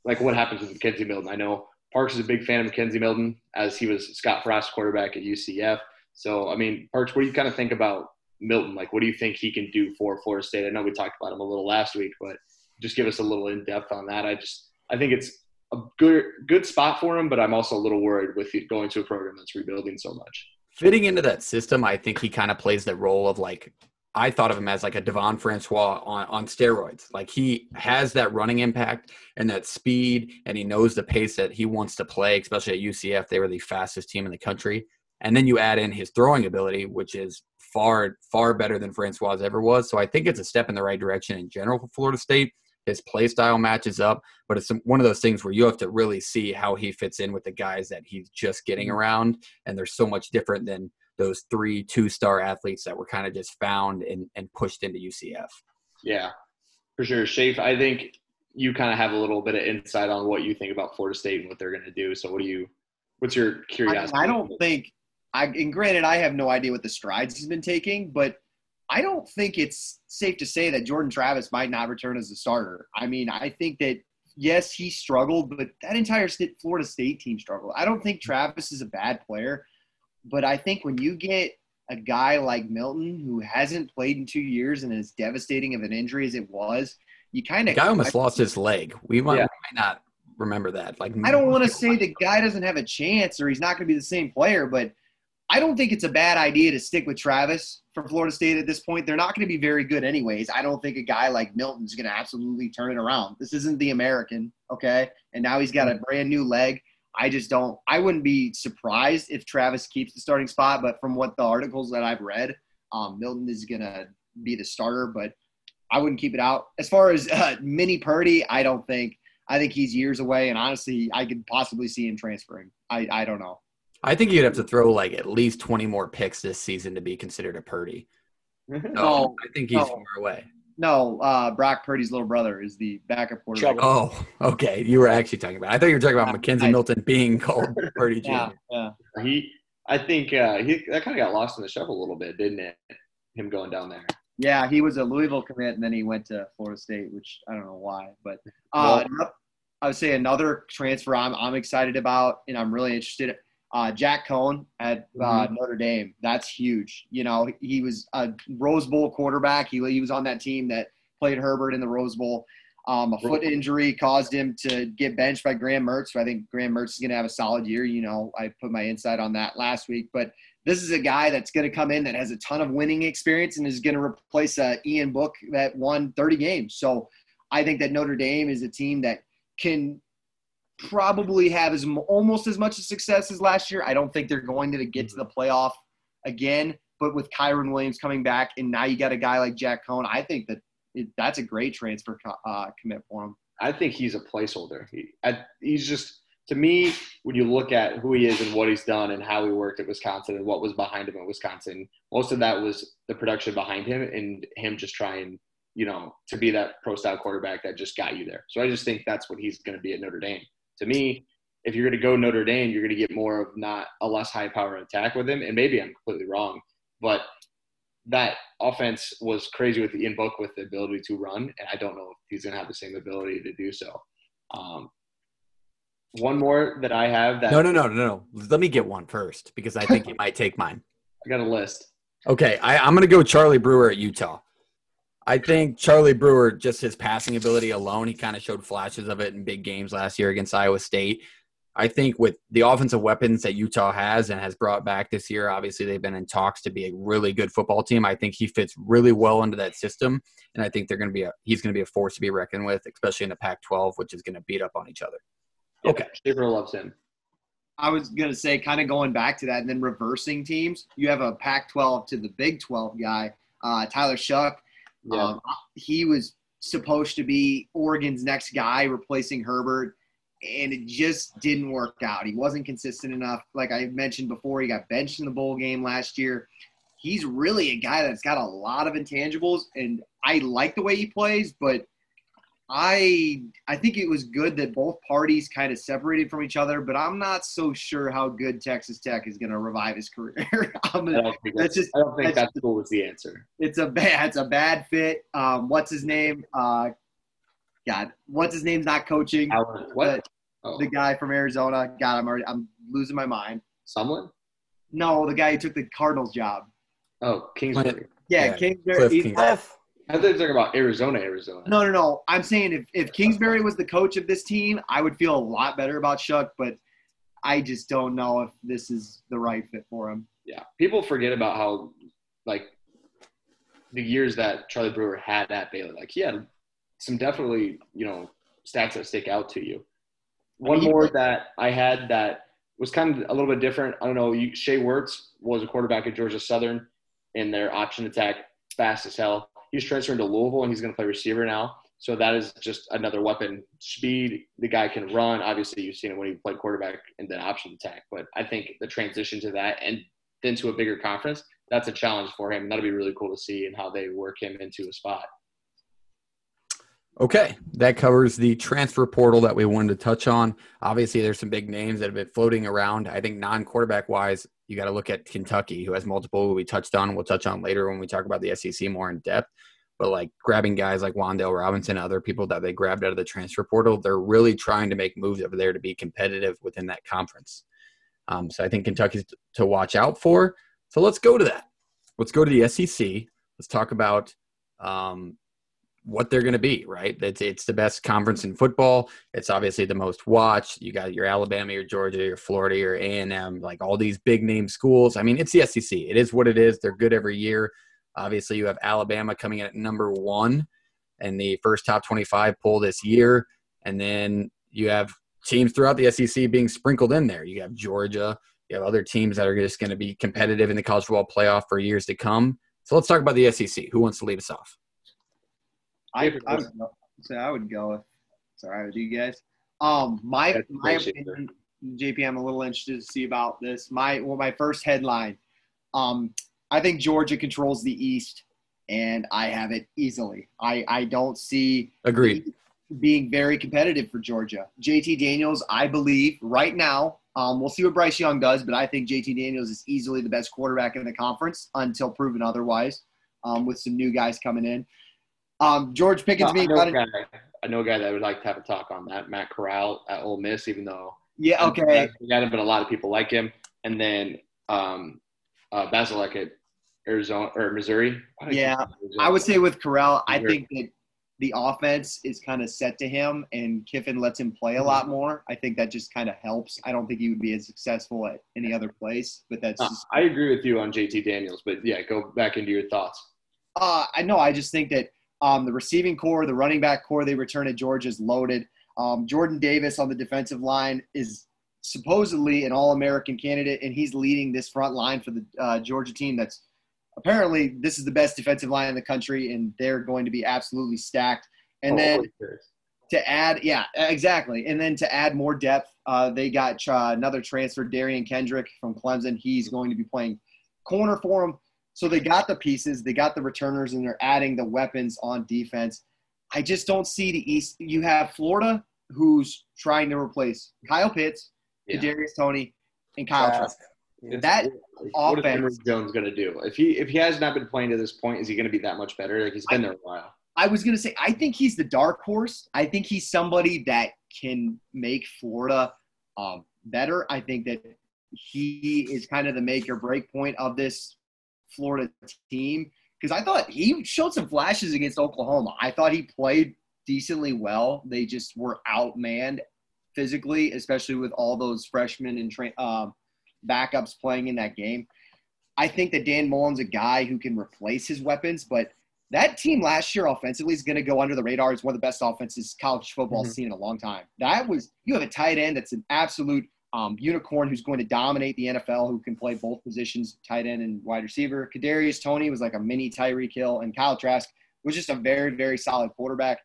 Like what happens with McKenzie Milton? I know Parks is a big fan of McKenzie Milton as he was Scott Frost quarterback at UCF. So, I mean, Parks, what do you kind of think about Milton? Like, what do you think he can do for Florida State? I know we talked about him a little last week, but just give us a little in depth on that. I just, I think it's a good, good spot for him, but I'm also a little worried with going to a program that's rebuilding so much. Fitting into that system, I think he kind of plays the role of like I thought of him as like a Devon Francois on, on steroids. Like he has that running impact and that speed, and he knows the pace that he wants to play, especially at UCF. They were the fastest team in the country. And then you add in his throwing ability, which is far, far better than Francois ever was. So I think it's a step in the right direction in general for Florida State. His play style matches up, but it's one of those things where you have to really see how he fits in with the guys that he's just getting mm-hmm. around. And they're so much different than those three two star athletes that were kind of just found and, and pushed into UCF. Yeah, for sure. Shafe, I think you kind of have a little bit of insight on what you think about Florida State and what they're going to do. So, what do you, what's your curiosity? I, I don't think I, and granted, I have no idea what the strides he's been taking, but I don't think it's safe to say that Jordan Travis might not return as a starter. I mean, I think that yes, he struggled, but that entire Florida State team struggled. I don't think Travis is a bad player, but I think when you get a guy like Milton who hasn't played in two years and as devastating of an injury as it was, you kind of guy almost I, lost his leg. We might, yeah. we might not remember that. Like I don't want to say the guy doesn't have a chance or he's not going to be the same player, but I don't think it's a bad idea to stick with Travis for Florida State at this point. They're not going to be very good anyways. I don't think a guy like Milton's going to absolutely turn it around. This isn't the American, okay? And now he's got a brand new leg. I just don't. I wouldn't be surprised if Travis keeps the starting spot, but from what the articles that I've read, um, Milton is gonna be the starter. But I wouldn't keep it out. As far as uh, Mini Purdy, I don't think. I think he's years away, and honestly, I could possibly see him transferring. I I don't know. I think you'd have to throw like at least 20 more picks this season to be considered a Purdy. No, I think he's no. far away. No, uh, Brock Purdy's little brother is the backup quarterback. Oh, okay. You were actually talking about. I thought you were talking about Yeah, Mackenzie I- Milton being called Purdy Jr. Yeah, yeah. He, I think uh, he that kind of got lost in the shuffle a little bit, didn't it? Him going down there. Yeah, he was a Louisville commit, and then he went to Florida State, which I don't know why. But uh, I would say another transfer I'm, I'm excited about, and I'm really interested. Uh, Jack Coan at uh, Notre Dame. That's huge. You know, he was a Rose Bowl quarterback. He, he was on that team that played Herbert in the Rose Bowl. Um, a foot injury caused him to get benched by Graham Mertz. So I think Graham Mertz is going to have a solid year. You know, I put my insight on that last week. But this is a guy that's going to come in that has a ton of winning experience and is going to replace uh, Ian Book that won 30 games. So I think that Notre Dame is a team that can probably have as almost as much success as last year. I don't think they're going to get to the playoff again. But with Kyren Williams coming back, and now you got a guy like Jack Coan, I think that it, that's a great transfer uh, commit for him. I think he's a placeholder. He, I, he's just to me when you look at who he is and what he's done and how he worked at Wisconsin and what was behind him at Wisconsin. Most of that was the production behind him and him just trying, you know, to be that pro style quarterback that just got you there. So I just think that's what he's going to be at Notre Dame. To me, if you're going to go Notre Dame, you're going to get more of not a less high power attack with him. And maybe I'm completely wrong, but that offense was crazy with Ian Book with the ability to run, and I don't know if he's going to have the same ability to do so. Um, one more that I have that No, no, no, no, no. Let me get one first because I think you might take mine. I got a list. Okay, I, I'm going to go Charlie Brewer at Utah. I think Charlie Brewer, just his passing ability alone, he kind of showed flashes of it in big games last year against Iowa State. I think with the offensive weapons that Utah has and has brought back this year, obviously they've been in talks to be a really good football team. I think he fits really well into that system, and I think they're going to be a he's going to be a force to be reckoned with, especially in the Pac-12, which is going to beat up on each other. Okay. Schaefer loves him. I was going to say, kind of going back to that and then reversing teams, you have a Pac 12 to the Big 12 guy, uh, Tyler Shough. Yeah. Um, he was supposed to be Oregon's next guy, replacing Herbert, and it just didn't work out. He wasn't consistent enough. Like I mentioned before, he got benched in the bowl game last year. He's really a guy that's got a lot of intangibles, and I like the way he plays, but I I think it was good that both parties kind of separated from each other, but I'm not so sure how good Texas Tech is going to revive his career. I'm I gonna, don't think that's that's, just I don't think that's- that school was the answer. it's a bad it's a bad fit. Um, what's his name? Uh, God, what's his name's not coaching. Alan, what? Oh, the guy from Arizona. God, I'm already I'm losing my mind. someone? No, the guy who took the Cardinals job. Oh, Kingsbury. Yeah, Yeah, Kingsbury. Cliff Kingsbury. Cliff. I thought you were talking about Arizona, Arizona. No, no, no. I'm saying if, if Kingsbury was the coach of this team, I would feel a lot better about Shough, but I just don't know if this is the right fit for him. Yeah. People forget about how, like, the years that Charlie Brewer had at Baylor. Like, he had some definitely, you know, stats that stick out to you. One he- more that I had that was kind of a little bit different. I don't know. You, Shai Werts was a quarterback at Georgia Southern in their option attack, fast as hell. He's transferring to Louisville and he's going to play receiver now. So that is just another weapon. Speed, the guy can run. Obviously, you've seen it when he played quarterback and then option attack. But I think the transition to that and then to a bigger conference, that's a challenge for him. And That'll be really cool to see and how they work him into a spot. Okay, that covers the transfer portal that we wanted to touch on. Obviously, there's some big names that have been floating around. I think non-quarterback wise, you got to look at Kentucky, who has multiple. We touched on. We'll touch on later when we talk about the SEC more in depth. But like grabbing guys like Wan'Dale Robinson, other people that they grabbed out of the transfer portal, they're really trying to make moves over there to be competitive within that conference. Um, so I think Kentucky's to watch out for. So let's go to that. Let's go to the SEC. Let's talk about um, what they're going to be, right? It's, it's the best conference in football. It's obviously the most watched. You got your Alabama, your Georgia, your Florida, your A&M, like all these big name schools. I mean, it's the SEC. It is what it is. They're good every year. Obviously, you have Alabama coming in at number one in the first top 25 poll this year. And then you have teams throughout the SEC being sprinkled in there. You have Georgia, you have other teams that are just going to be competitive in the college football playoff for years to come. So let's talk about the SEC. Who wants to lead us off? I, I would go. So I would go. If right with you guys. Um, my That's my opinion, JP, I'm a little interested to see about this. My well, my first headline. Um, I think Georgia controls the East, and I have it easily. I I don't see Agreed. being very competitive for Georgia. JT Daniels, I believe, right now, um, we'll see what Bryce Young does, but I think JT Daniels is easily the best quarterback in the conference until proven otherwise, um, with some new guys coming in. Um, George Pickens I being know, cut a guy, I know a guy that would like to have a talk on that. Matt Corral at Ole Miss, even though Yeah, okay. him, but a lot of people like him. And then um, uh, Bazelak at Arizona or Missouri. Keep Yeah, Arizona? I would say with Corral, I think that the offense is kind of set to him, and Kiffin lets him play a Mm-hmm. lot more. I think that just kind of helps. I don't think he would be as successful at any other place, but that's Uh, just I agree with you on JT Daniels, but yeah, go back into your thoughts. Uh, I know. I just think that um, the receiving core, the running back core they return at Georgia is loaded. Um, Jordan Davis on the defensive line is supposedly an All-American candidate, and he's leading this front line for the uh, Georgia team. That's apparently this is the best defensive line in the country, and they're going to be absolutely stacked. And Oh, then to add, yeah, exactly. And then to add more depth, uh, they got uh, another transfer, Derion Kendrick from Clemson. He's going to be playing corner for them. So they got the pieces, they got the returners, and they're adding the weapons on defense. I just don't see the East. You have Florida, who's trying to replace Kyle Pitts, Yeah. Kadarius Toney, and Kyle Trask. It's- that what is offense- Emory Jones going to do? If he if he has not been playing to this point, is he going to be that much better? Like he's been there a while. I was going to say, I think he's the dark horse. I think he's somebody that can make Florida um, better. I think that he is kind of the make or break point of this Florida team because I thought he showed some flashes against Oklahoma. I thought he played decently well. They just were outmanned physically, especially with all those freshmen and tra- um, backups playing in that game. I think that Dan Mullen's a guy who can replace his weapons, but that team last year offensively is going to go under the radar. It's one of the best offenses college football has seen in a long time. That was you have a tight end that's an absolute um, unicorn who's going to dominate the NFL, who can play both positions, tight end and wide receiver. Kadarius Toney was like a mini Tyreek Hill, and Kyle Trask was just a very very solid quarterback.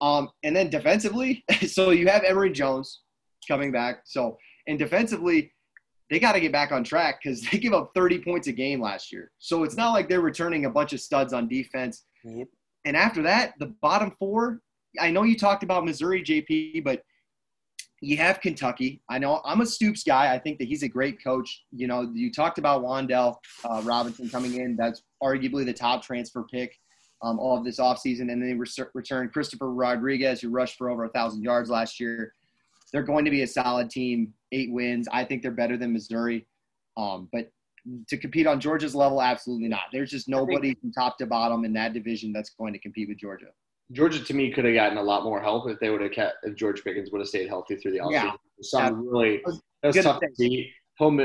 Um, and then defensively, so you have Emory Jones coming back. So and defensively, they got to get back on track because they give up 30 points a game last year. So it's not like they're returning a bunch of studs on defense. Yep. And after that, the bottom four, I know you talked about Missouri, JP, but you have Kentucky. I know I'm a Stoops guy. I think that he's a great coach. You know, you talked about Wan'Dale uh, Robinson coming in. That's arguably the top transfer pick um, all of this offseason. And then they re- return Christopher Rodriguez, who rushed for over a 1,000 yards last year. They're going to be a solid team, eight wins. I think they're better than Missouri. Um, but to compete on Georgia's level, absolutely not. There's just nobody from top to bottom in that division that's going to compete with Georgia. Georgia to me could have gotten a lot more help if they would have kept if George Pickens would have stayed healthy through the offseason. Yeah. Something really was that's tough say. to see. He'll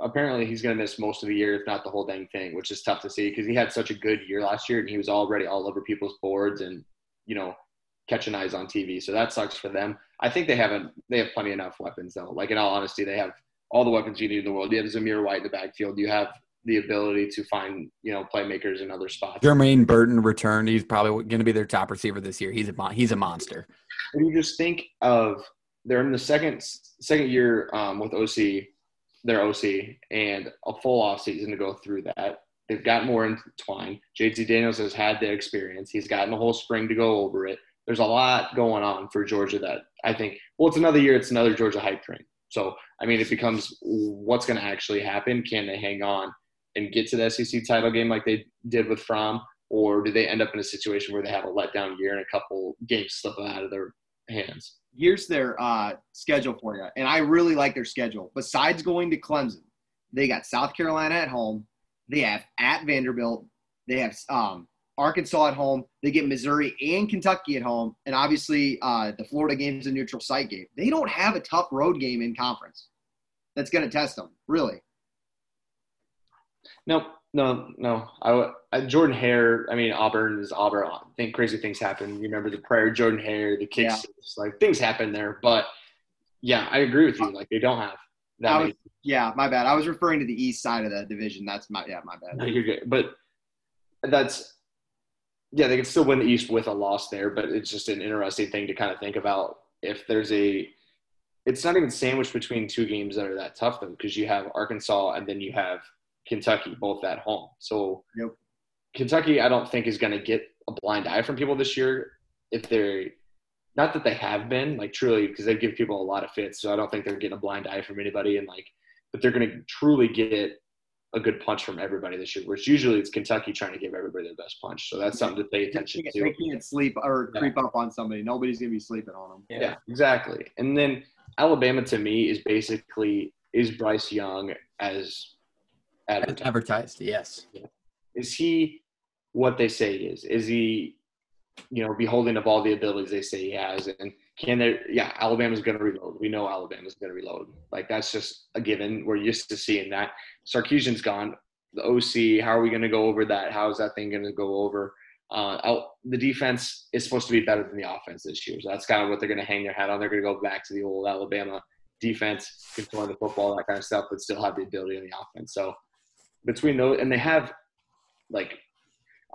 apparently he's going to miss most of the year, if not the whole dang thing, which is tough to see because he had such a good year last year and he was already all over people's boards and you know catching eyes on TV. So that sucks for them. I think they haven't. They have plenty enough weapons though. Like in all honesty, they have all the weapons you need in the world. You have Zamir White in the backfield. You have the ability to find you know playmakers in other spots. Jermaine Burton returned. He's probably going to be their top receiver this year. He's a mon- he's a monster. When you just think of they're in the second second year um, with OC, their OC, and a full off season to go through that. They've got more entwined. JT Daniels has had the experience. He's gotten a whole spring to go over it. There's a lot going on for Georgia that I think. Well, it's another year. It's another Georgia hype train. So I mean, it becomes what's going to actually happen. Can they hang on and get to the SEC title game like they did with Fromm, or do they end up in a situation where they have a letdown year and a couple games slip out of their hands? Here's their uh, schedule for you, and I really like their schedule. Besides going to Clemson, they got South Carolina at home. They have at Vanderbilt. They have um, Arkansas at home. They get Missouri and Kentucky at home, and obviously uh, the Florida game is a neutral site game. They don't have a tough road game in conference that's going to test them, really. No, no, no. I, I- Jordan Hare. I mean, Auburn is Auburn. I think crazy things happen. You remember the prayer, Jordan Hare, the kicks. Yeah. Like things happen there, but Yeah, I agree with you. Like they don't have that. Was, yeah, my bad. I was referring to the east side of the division. That's my yeah, my bad. No, you're good. But that's yeah, they could still win the East with a loss there, but it's just an interesting thing to kind of think about if there's a it's not even sandwiched between two games that are that tough though, because you have Arkansas and then you have Kentucky both at home. So Yep. Kentucky I don't think is gonna get a blind eye from people this year if they're not that they have been, like truly, because they give people a lot of fits. So I don't think they're getting a blind eye from anybody and like but they're gonna truly get a good punch from everybody this year, which usually it's Kentucky trying to give everybody the best punch. So that's something to pay attention can't, to. they can't sleep or Yeah. creep up on somebody. Nobody's gonna be sleeping on them. Yeah. exactly. And then Alabama to me is basically is Bryce Young as advertised. Advertised, yes. Is he what they say he is? Is he, you know, beholding of all the abilities they say he has? And can they? Yeah, Alabama's going to reload. We know Alabama's going to reload. Like that's just a given. We're used to seeing that. Sarkisian's gone. The OC. How are we going to go over that? How is that thing going to go over? Uh, out, the defense is supposed to be better than the offense this year. So that's kind of what they're going to hang their hat on. They're going to go back to the old Alabama defense, controlling the football, that kind of stuff, but still have the ability in the offense. So between those, and they have like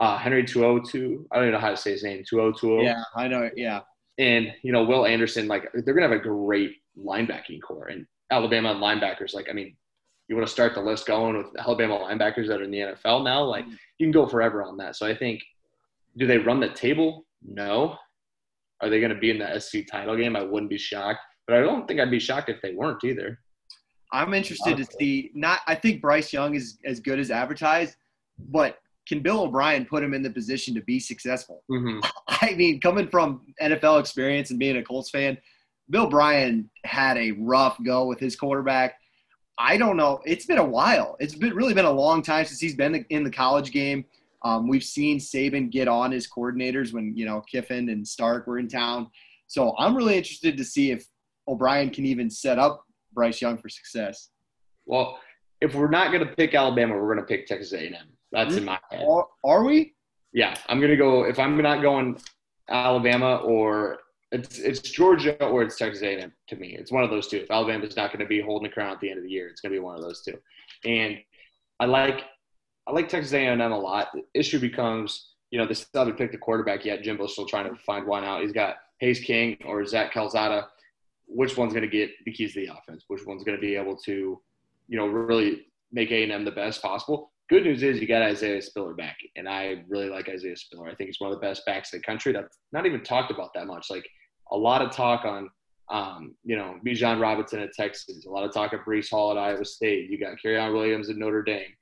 uh, Henry To'oTo'o. I don't even know how to say his name. 2020. Yeah, I know. Yeah, And, you know, Will Anderson, like, they're going to have a great linebacking core. And Alabama linebackers, like, I mean, you want to start the list going with Alabama linebackers that are in the NFL now? Like, you can go forever on that. So I think, do they run the table? No. Are they going to be in the SC title game? I wouldn't be shocked. But I don't think I'd be shocked if they weren't either. I'm interested to see. Not, I think Bryce Young is as good as advertised, but can Bill O'Brien put him in the position to be successful? Mm-hmm. I mean, coming from NFL experience and being a Colts fan, Bill O'Brien had a rough go with his quarterback. I don't know. It's been a while. It's been really been a long time since he's been in the college game. Um, we've seen Saban get on his coordinators when you know Kiffin and Sark were in town. So I'm really interested to see if O'Brien can even set up Bryce Young for success. Well, if we're not going to pick Alabama, we're going to pick Texas A&M. That's in my mm-hmm. head. Are, are we? Yeah, I'm going to go. If I'm not going Alabama or it's it's Georgia or it's Texas A&M to me. It's one of those two. If Alabama's not going to be holding the crown at the end of the year, it's going to be one of those two. And I like I like Texas A&M a lot. The issue becomes, you know, they still haven't picked a quarterback yet. Jimbo's still trying to find one out. He's got Haynes King or Zach Calzada. Which one's going to get the keys to the offense? Which one's going to be able to, you know, really make A&M the best possible? Good news is you got Isaiah Spiller back, and I really like Isaiah Spiller. I think he's one of the best backs in the country. That's not even talked about that much. Like a lot of talk on, um, you know, Bijan Robinson at Texas, a lot of talk of Breece Hall at Iowa State. You got Kyren Williams at Notre Dame.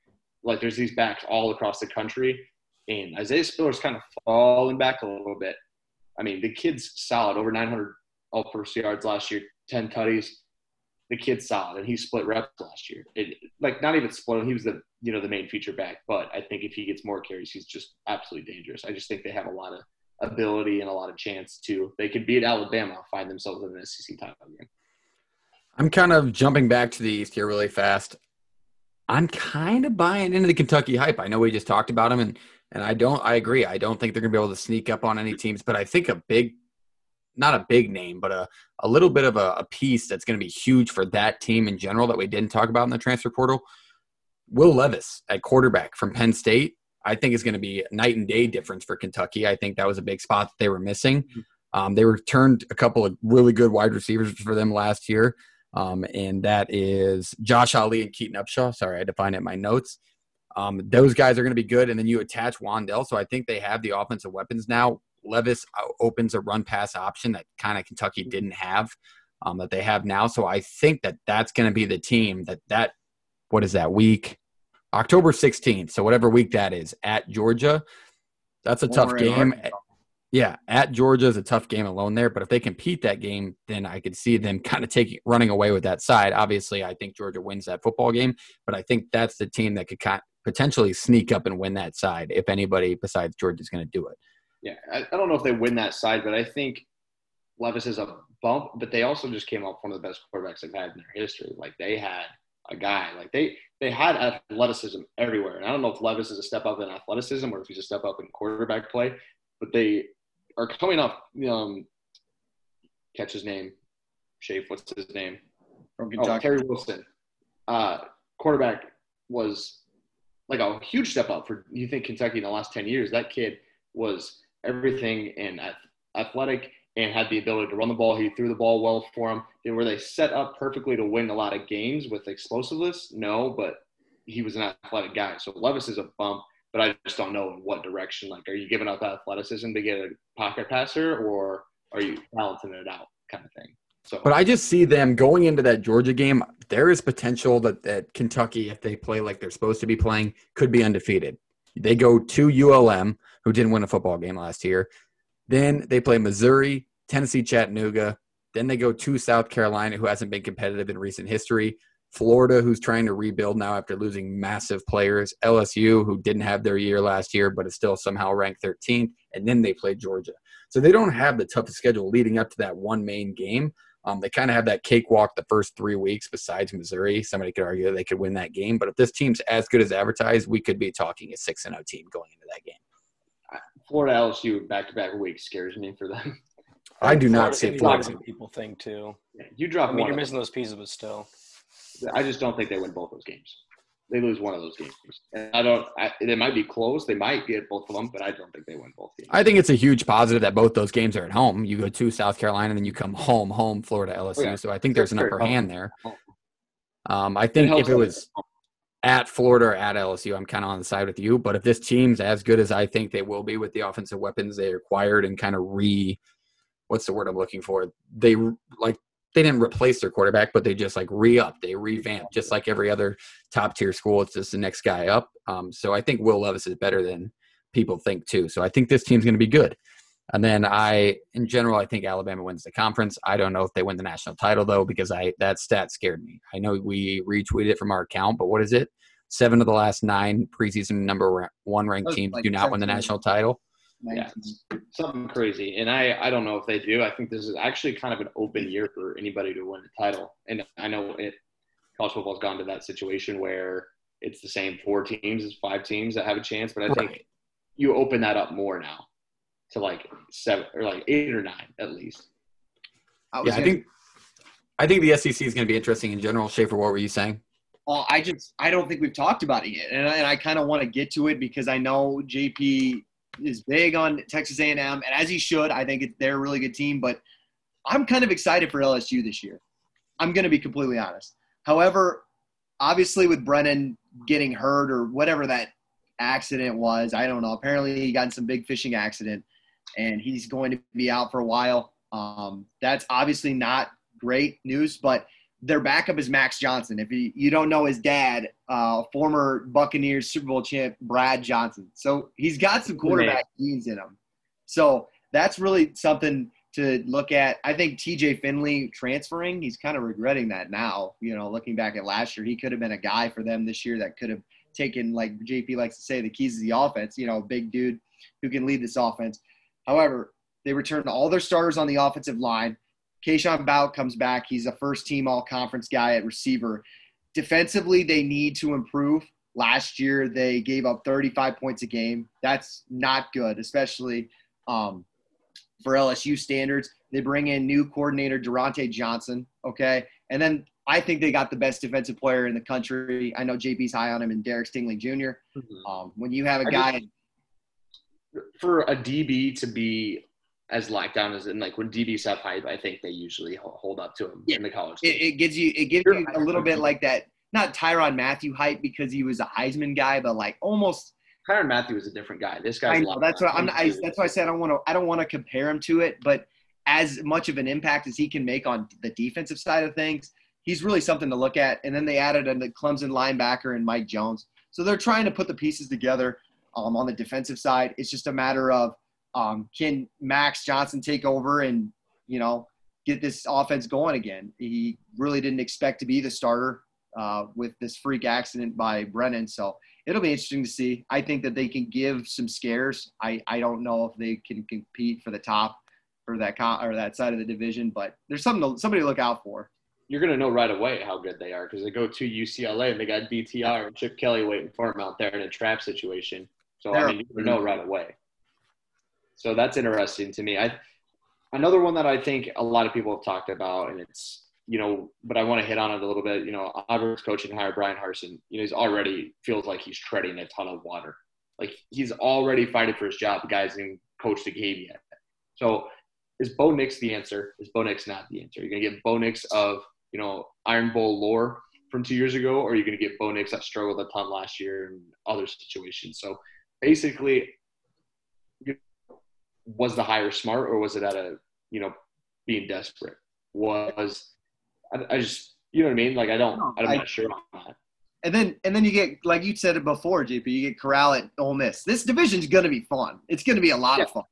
Like there's these backs all across the country, and Isaiah Spiller's kind of falling back a little bit. I mean, the kid's solid, over 900 all-purpose yards last year, 10 tutties. The kid's solid, and he split reps last year. It, like not even split. He was the you know the main feature back, but I think if he gets more carries, he's just absolutely dangerous. I just think they have a lot of ability and a lot of chance to. They could beat Alabama, find themselves in an SEC title game. I'm kind of jumping back to the East here really fast. I'm kind of buying into the Kentucky hype. I know we just talked about them, and and I don't. I agree. I don't think they're going to be able to sneak up on any teams, but I think a big, not a big name, but a a little bit of a, a piece that's going to be huge for that team in general that we didn't talk about in the transfer portal. Will Levis at quarterback from Penn State. I think is going to be a night and day difference for Kentucky. I think that was a big spot that they were missing. Um, they returned a couple of really good wide receivers for them last year. Um, and that is Josh Ali and Keaton Upshaw. Sorry, I had to find it in my notes. Um, those guys are going to be good, and then you attach Wan'Dale, so I think they have the offensive weapons now. Levis uh, opens a run pass option that kind of Kentucky didn't have, um, that they have now. So I think that that's going to be the team that that what is that week? October 16th. So whatever week that is at Georgia, that's a tough game. Arkansas. Yeah, at Georgia is a tough game alone there, but if they compete that game, then I could see them kind of taking running away with that side. Obviously, I think Georgia wins that football game, but I think that's the team that could kind potentially sneak up and win that side if anybody besides Georgia is going to do it. Yeah, I, I don't know if they win that side, but I think Levis is a bump. But they also just came up one of the best quarterbacks they've had in their history. Like they had a guy, like they they had athleticism everywhere. And I don't know if Levis is a step up in athleticism or if he's a step up in quarterback play, but they are coming up. Um, catch his name. Shafe, what's his name? from Oh, Kentucky. Terry Wilson. Uh, quarterback was like a huge step up for you think Kentucky in the last 10 years. That kid was everything and athletic and had the ability to run the ball. He threw the ball well for him. And were they set up perfectly to win a lot of games with explosiveness? No, but he was an athletic guy. So Levis is a bump, but I just don't know in what direction. Like, are you giving up athleticism to get a pocket passer or are you balancing it out kind of thing? So, But I just see them going into that Georgia game. There is potential that, that Kentucky, if they play like they're supposed to be playing, could be undefeated. They go to ULM, who didn't win a football game last year. Then they play Missouri, Tennessee, Chattanooga. Then they go to South Carolina, who hasn't been competitive in recent history. Florida, who's trying to rebuild now after losing massive players. LSU, who didn't have their year last year, but is still somehow ranked 13th. And then they play Georgia. So they don't have the toughest schedule leading up to that one main game. Um, they kind of have that cakewalk the first three weeks. Besides Missouri, somebody could argue they could win that game. But if this team's as good as advertised, we could be talking a six and zero team going into that game. Florida LSU back to back weeks scares me for them. I do not Florida see Florida. people think too. You drop I mean, one. you're of missing those pieces, but still. I just don't think they win both those games. They lose one of those games. And I don't. I, they might be close. They might get both of them, but I don't think they win both games. I think it's a huge positive that both those games are at home. You go to South Carolina, and then you come home, home Florida LSU. Oh, yeah. So I think there's an upper hand there. Um, I think if it was at Florida or at LSU, I'm kind of on the side with you. But if this team's as good as I think they will be with the offensive weapons they acquired and kind of re, what's the word I'm looking for? They like they didn't replace their quarterback, but they just like re up, they revamped, just like every other top tier school. It's just the next guy up. Um, so I think Will Levis is better than people think too. So I think this team's going to be good. And then I, in general, I think Alabama wins the conference. I don't know if they win the national title though, because I that stat scared me. I know we retweeted it from our account, but what is it? Seven of the last nine preseason number one ranked teams like do not win the national title. Yeah. something crazy. And I, I don't know if they do. I think this is actually kind of an open year for anybody to win a title. And I know it college football's gone to that situation where it's the same four teams as five teams that have a chance. But I think you open that up more now to like seven or like eight or nine at least. I Yeah, I gonna- think I think the SEC is going to be interesting in general. Schaefer, what were you saying? Well, I just I don't think we've talked about it yet, and I, and I kind of want to get to it because I know JP is big on Texas A&M, and as he should. I think they're a really good team, but I'm kind of excited for LSU this year. I'm going to be completely honest. However, obviously with Brennan getting hurt or whatever that accident was, I don't know. Apparently he got in some big fishing accident, and he's going to be out for a while. Um, that's obviously not great news, but their backup is Max Johnson. If you, you don't know his dad, uh, former Buccaneers Super Bowl champ Brad Johnson. So he's got some quarterback genes in him. So that's really something to look at. I think TJ Finley transferring, he's kind of regretting that now. You know, looking back at last year, he could have been a guy for them this year that could have taken, like JP likes to say, the keys to the offense. You know, a big dude who can lead this offense. However, they returned all their starters on the offensive line. Kayshon Boutte comes back. He's a first team all conference guy at receiver. Defensively, they need to improve. Last year, they gave up 35 points a game. That's not good, especially um, for LSU standards. They bring in new coordinator Durante Johnson, okay? And then I think they got the best defensive player in the country. I know JP's high on him and Derek Stingley Jr. Um, when you have a guy, For a DB to be as lockdown as in like when DBs have hype, I think they usually hold up to him Yeah. in the college. it, it gives you it gives you a little bit like that. Not Tyrann Mathieu hype because he was a Heisman guy, but like almost Tyrann Mathieu is a different guy. This guy's I know that's what I'm. Not, I, that's why I said I don't want to. I don't want to compare him to it, but as much of an impact as he can make on the defensive side of things, he's really something to look at. And then they added a Clemson linebacker and Mike Jones, so they're trying to put the pieces together um, on the defensive side. It's just a matter of um, can Max Johnson take over and you know get this offense going again. He really didn't expect to be the starter uh, with this freak accident by Brennan, so it'll be interesting to see. I think that they can give some scares. I, I don't know if they can compete for the top or that con- or that side of the division, but there's something to, somebody to look out for. You're gonna know right away how good they are because they go to UCLA and they got DTR and Chip Kelly waiting for him out there in a trap situation. So I mean, you're gonna know right away. So that's interesting to me. I another one that I think a lot of people have talked about, and it's you know, but I want to hit on it a little bit. You know, Auburn's coaching hire Bryan Harsin. You know, he's already feels like he's treading a ton of water. Like he's already fighting for his job. The guy's in coach the game yet. So is Bo Nix the answer? Is Bo Nix not the answer? You're gonna get Bo Nix of you know Iron Bowl lore from two years ago, or are you gonna get Bo Nix that struggled a ton last year and other situations? So basically, was the hire smart or was it at a you know being desperate? Was I, I just you know what I mean? Like I don't I'm I, not sure on that. And then and then you get like you said it before, JP. You get Corral at Ole Miss. This division's going to be fun. It's going to be a lot yeah. of fun.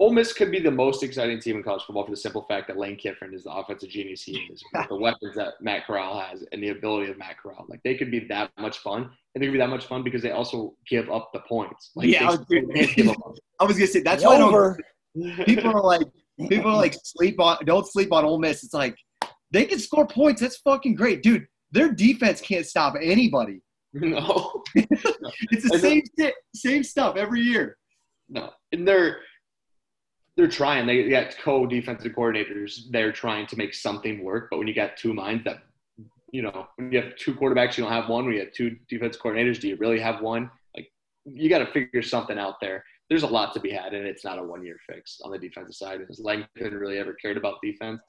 Ole Miss could be the most exciting team in college football for the simple fact that Lane Kiffin is the offensive genius he is, the weapons that Matt Corral has, and the ability of Matt Corral. Like they could be that much fun, and they could be that much fun because they also give up the points. Like, yeah, I was, I was, gonna say that's why over. people are like people are like sleep on don't sleep on Ole Miss. It's like they can score points. That's fucking great, dude. Their defense can't stop anybody. No, it's the same shit, same stuff every year. No, and they're they're trying. They got co-defensive coordinators. They're trying to make something work. But when you got two minds that, you know, when you have two quarterbacks, you don't have one. When you have two defense coordinators, do you really have one? Like, you got to figure something out there. There's a lot to be had, and it's not a one-year fix on the defensive side. Has Langford really ever cared about defense?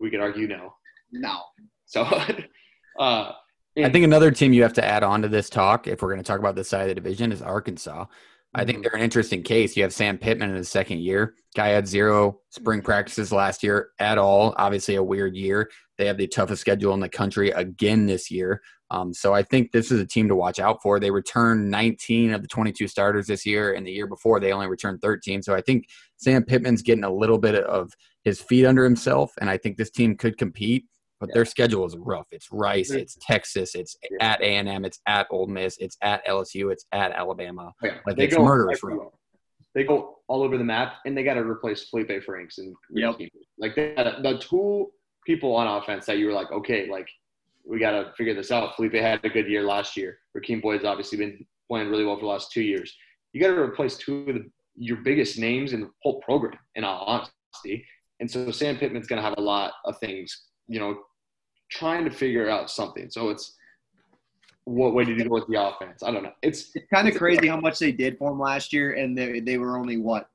We could argue no. No. So, uh, I think another team you have to add on to this talk, if we're going to talk about this side of the division, is Arkansas. I think mm-hmm. they're an interesting case. You have Sam Pittman in his second year. Guy had zero spring practices last year at all. Obviously, a weird year. They have the toughest schedule in the country again this year. Um, so I think this is a team to watch out for. They returned 19 of the 22 starters this year, and the year before they only returned 13. So I think Sam Pittman's getting a little bit of his feet under himself, and I think this team could compete but yeah. their schedule is rough. It's Rice, it's Texas, it's yeah. at A and M, it's at Ole Miss, it's at LSU, it's at Alabama. Oh, yeah. Like they it's go, murderous. They go all over the map, and they got to replace Felipe Franks and yep. like they the two people on offense that you were like, okay, like we got to figure this out. Felipe had a good year last year. Rakeem Boyd's obviously been playing really well for the last two years. You got to replace two of the, your biggest names in the whole program, in all honesty. And so Sam Pittman's going to have a lot of things, you know, trying to figure out something. So it's what way did you go with the offense? I don't know. It's it's kind of crazy how much they did for him last year, and they they were only what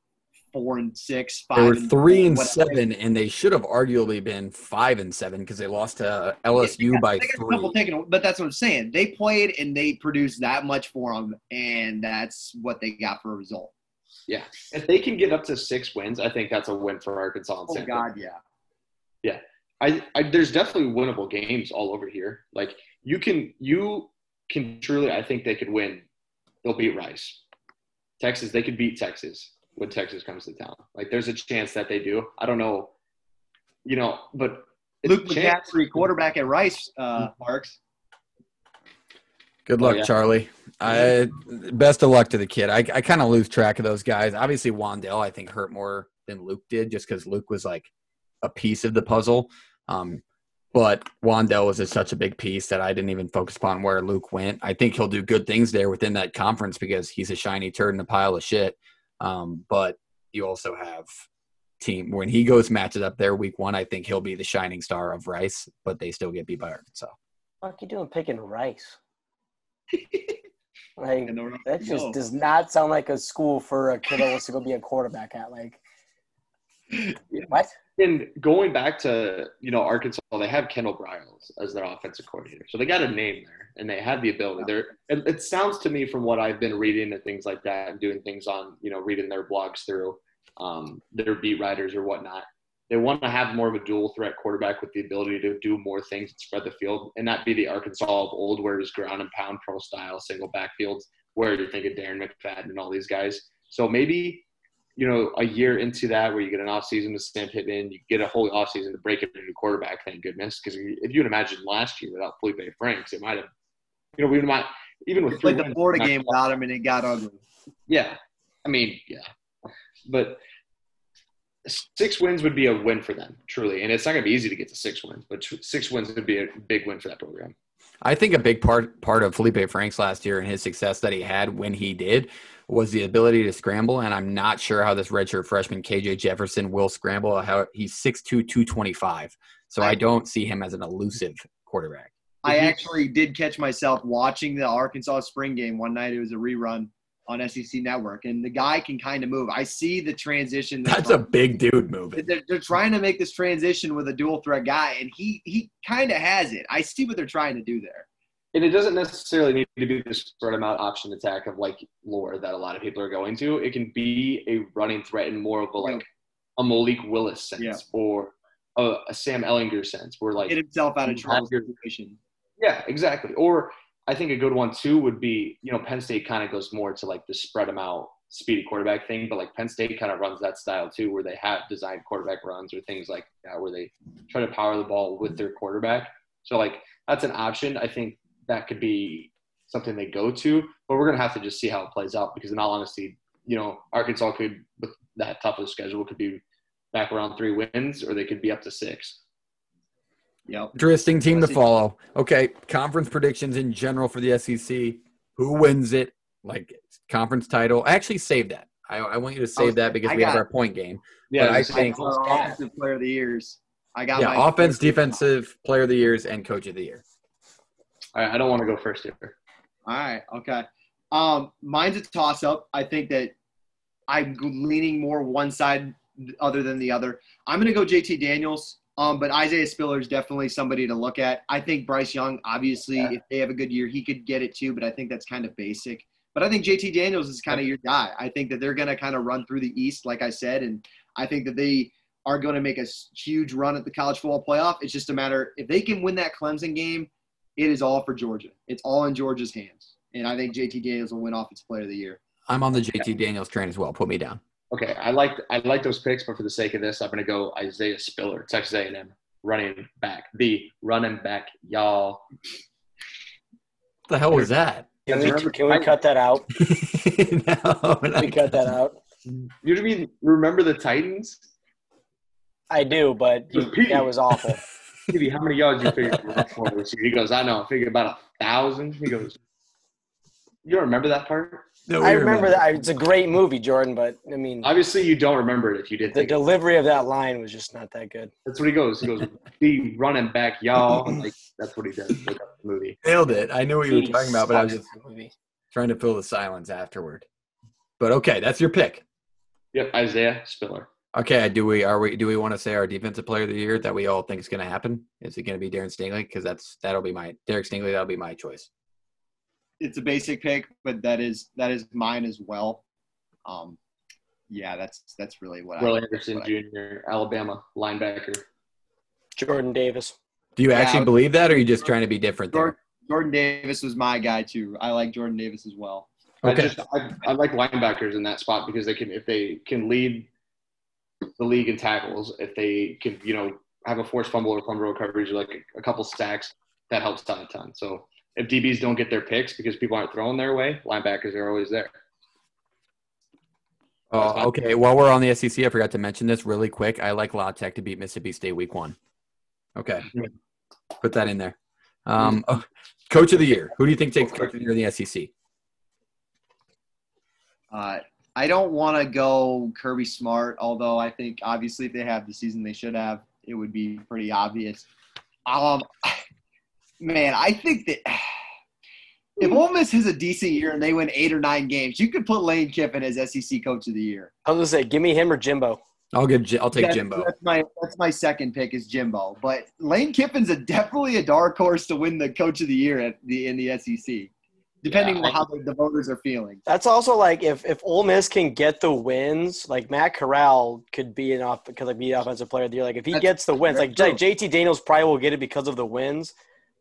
four and six, five. They were and three and seven, and they should have arguably been five and seven because they lost to LSU yeah, by three. Taking, but that's what I'm saying. They played and they produced that much for them, and that's what they got for a result. Yeah, if they can get up to six wins, I think that's a win for Arkansas. And oh God, yeah, yeah. I, I there's definitely winnable games all over here. Like you can you can truly I think they could win. They'll beat Rice. Texas, they could beat Texas when Texas comes to town. Like there's a chance that they do. I don't know. You know, but Luke McCaffrey, quarterback at Rice, uh, Marks. Good luck, oh, yeah. Charlie. I best of luck to the kid. I, I kind of lose track of those guys. Obviously, Wan'Dale I think hurt more than Luke did, just because Luke was like a piece of the puzzle. Um, but Wan'Dale was a, such a big piece that I didn't even focus upon where Luke went. I think he'll do good things there within that conference because he's a shiny turd in a pile of shit. Um, but you also have team when he goes matches up there week one. I think he'll be the shining star of Rice, but they still get beat by Arkansas. What are you doing picking Rice? like that just no. does not sound like a school for a kid that wants to go be a quarterback at. Like what? And going back to you know Arkansas, they have Kendall Briles as their offensive coordinator, so they got a name there, and they have the ability. There, it, it sounds to me from what I've been reading and things like that, and doing things on you know reading their blogs through um, their beat writers or whatnot. They want to have more of a dual threat quarterback with the ability to do more things and spread the field, and not be the Arkansas of old, where it was ground and pound pro style single backfields, where you're thinking Darren McFadden and all these guys. So maybe you know, a year into that where you get an offseason with Sam Pittman, you get a whole offseason to break it into quarterback, thank goodness. Because if you would imagine last year without Felipe Franks, it might have, you know, we might, even with played the Florida game without him and it got ugly. Yeah. I mean, yeah. But six wins would be a win for them, truly. And it's not going to be easy to get to six wins, but six wins would be a big win for that program. I think a big part part of Felipe Franks last year and his success that he had when he did was the ability to scramble, and I'm not sure how this redshirt freshman KJ Jefferson will scramble. How he's 6'2", 225. So I, I- don't see him as an elusive quarterback. I actually did catch myself watching the Arkansas spring game one night. It was a rerun on SEC Network, and the guy can kind of move. I see the transition. That's a big dude moving. They're, they're trying to make this transition with a dual threat guy, and he he kind of has it. I see what they're trying to do there. And it doesn't necessarily need to be the spread them out option attack of like lore that a lot of people are going to. It can be a running threat in more of a like a Malik Willis sense Yeah. or a, a Sam Ehlinger sense, where like Get himself out of trouble situation. Yeah, exactly. Or I think a good one too would be, you know, Penn State kind of goes more to like the spread them out speedy quarterback thing, but like Penn State kind of runs that style too, where they have designed quarterback runs or things like that, where they try to power the ball with their quarterback. So like that's an option. I think that could be something they go to, but we're gonna have to just see how it plays out because in all honesty, you know, Arkansas could with that tough of a schedule could be back around three wins or they could be up to six. Yep. Interesting team to follow. Okay, conference predictions in general for the SEC. Who wins it? Like conference title. Actually, save that. I, I want you to save that because I we have our point game. Yeah, But I think- offensive player of the years. I got Yeah, my offense, defensive, player of the years, and coach of the year. Right, I don't want to go first here. All right. Okay. Um, mine's a toss up. I think that I'm leaning more one side other than the other. I'm going to go JT Daniels. Um, but Isaiah Spiller is definitely somebody to look at. I think Bryce Young, obviously, Yeah. if they have a good year, he could get it too. But I think that's kind of basic. But I think JT Daniels is kind of your guy. I think that they're going to kind of run through the East, like I said, and I think that they are going to make a huge run at the college football playoff. It's just a matter if they can win that Clemson game, it is all for Georgia. It's all in Georgia's hands. And I think JT Daniels will win Offensive Player of the Year. I'm on the JT Daniels train as well. Put me down. Okay, I like I like those picks, but for the sake of this, I'm going to go Isaiah Spiller, Texas A&M running back, the running back, y'all. What the hell was that? Can we, can we cut that out? no, Can we cut that out? You know what I mean? Remember the Titans? I do, but you, that was awful. Stevie, how many yards you figure you run for this year? He goes, I know, I figured about a thousand. He goes, you don't remember that part? No, I we remember that. It's a great movie, Jordan, but I mean, Obviously, you don't remember it if you didn't the think. it. delivery of that line was just not that good. That's what he goes. He goes, be running back, y'all. Like that's what he does. Look the movie. Nailed it. I knew what you were talking about, but I was just in that movie. trying to fill the silence afterward. But okay, that's your pick. Yep, Isaiah Spiller. Okay, do we are we do we want to say our defensive player of the year that we all think is going to happen? Is it going to be Darren Stingley? Because that's that'll be my Derek Stingley. That'll be my choice. It's a basic pick, but that is that is mine as well. Um, yeah, that's that's really what Will I. Anderson what I- Jr., Alabama linebacker. Jordan Davis. Do you Yeah, actually I- believe that, or are you just trying to be different Jordan, there? Jordan Davis was my guy too. I like Jordan Davis as well. I Okay. just I, I like linebackers in that spot because they can if they can lead the league in tackles, if they can you know have a forced fumble or fumble recoveries or like a, a couple sacks, that helps out a ton. So if DBs don't get their picks because people aren't throwing their way, linebackers are always there. Oh, okay. While we're on the SEC, I forgot to mention this really quick. I like La Tech to beat Mississippi State week one. Okay, put that in there. Um, oh, coach of the year. Who do you think takes coach of the year in the SEC? Uh, I don't want to go Kirby Smart, although I think obviously if they have the season they should have, it would be pretty obvious. Um, man, I think that if Ole Miss has a decent year and they win eight or nine games, you could put Lane Kiffin as SEC Coach of the Year. I was gonna say, give me him or Jimbo. I'll give. Ji- I'll take that's, Jimbo. That's my that's my second pick is Jimbo, but Lane Kiffin's a definitely a dark horse to win the Coach of the Year at the in the SEC, depending Yeah, on how the, the voters are feeling. That's also like if if Ole Miss can get the wins, like Matt Corral could be an off could like be offensive player of the year. Like if he That's- gets the wins, like, that's JT Daniels probably will get it because of the wins.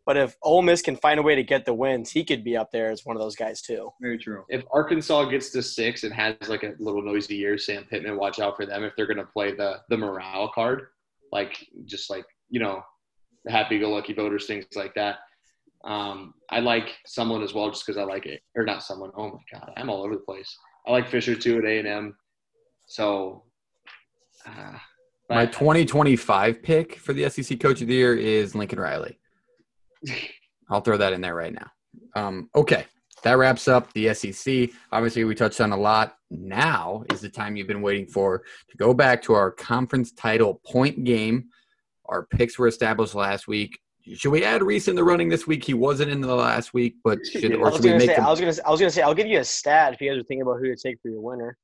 But if Ole Miss can find a way to get the wins, he could be up there as one of those guys too. Very true. If Arkansas gets to six and has like a little noisy year, Sam Pittman, watch out for them if they're going to play the the morale card, like just like you know, the happy-go-lucky voters, things like that. Um, I like someone as well, just because I like it, or not someone. Oh my god, I'm all over the place. I like Fisher too at A and M. So, uh, My 2025 pick for the SEC Coach of the Year is Lincoln Riley. I'll throw that in there right now. Um, okay, that wraps up the SEC. Obviously, we touched on a lot. Now is the time you've been waiting for to go back to our conference title point game. Our picks were established last week. Should we add Reese in the running this week? He wasn't in the last week, but should, I or was should we gonna make say, him? I was gonna, I was gonna say, I'll give you a stat if you guys are thinking about who to take for your winner.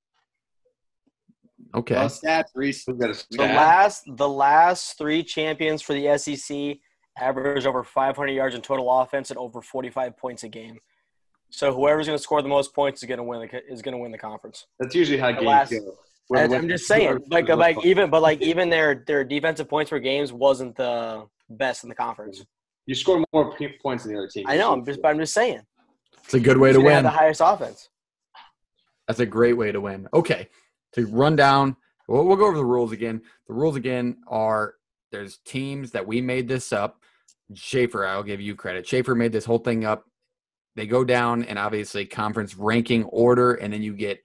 Okay. Well, stats, Reese. We've got a The stat. last, the last three champions for the SEC average over 500 yards in total offense and over 45 points a game. So whoever's going to score the most points is going to win the is going to win the conference. That's usually how games last- go. Where And the I'm just saying, like, like even, but like even their their defensive points per games wasn't the best in the conference. you score more points than the other team. I know, I'm just, but I'm just saying. It's a good way to Who's have win. the highest offense. That's a great way to win. Okay, to run down, we'll, we'll go over the rules again. The rules again are there's teams that we made this up. Schaefer, I'll give you credit. Schaefer made this whole thing up. They go down and obviously conference ranking order, and then you get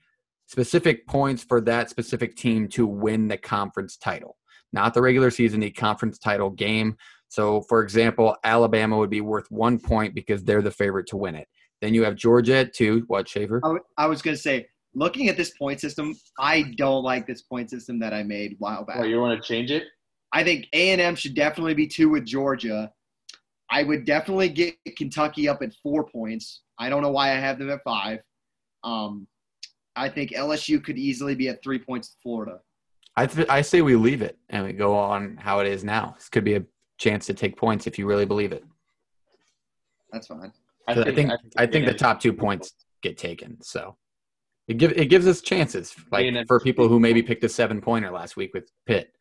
specific points for that specific team to win the conference title, not the regular season, the conference title game. So, for example, Alabama would be worth one point because they're the favorite to win it. Then you have Georgia at two. What, Schaefer? I was gonna say, looking at this point system, I don't like this point system that I made a while back. Oh, you want to change it? I think A and M should definitely be two with Georgia. I would definitely get Kentucky up at four points. I don't know why I have them at five. Um, I think LSU could easily be at three points to Florida. I th- I say we leave it and we go on how it is now. This could be a chance to take points if you really believe it. That's fine. 'Cause I think I think the top two points get taken. So it give it gives us chances, like A&M for people who maybe picked a seven pointer last week with Pitt.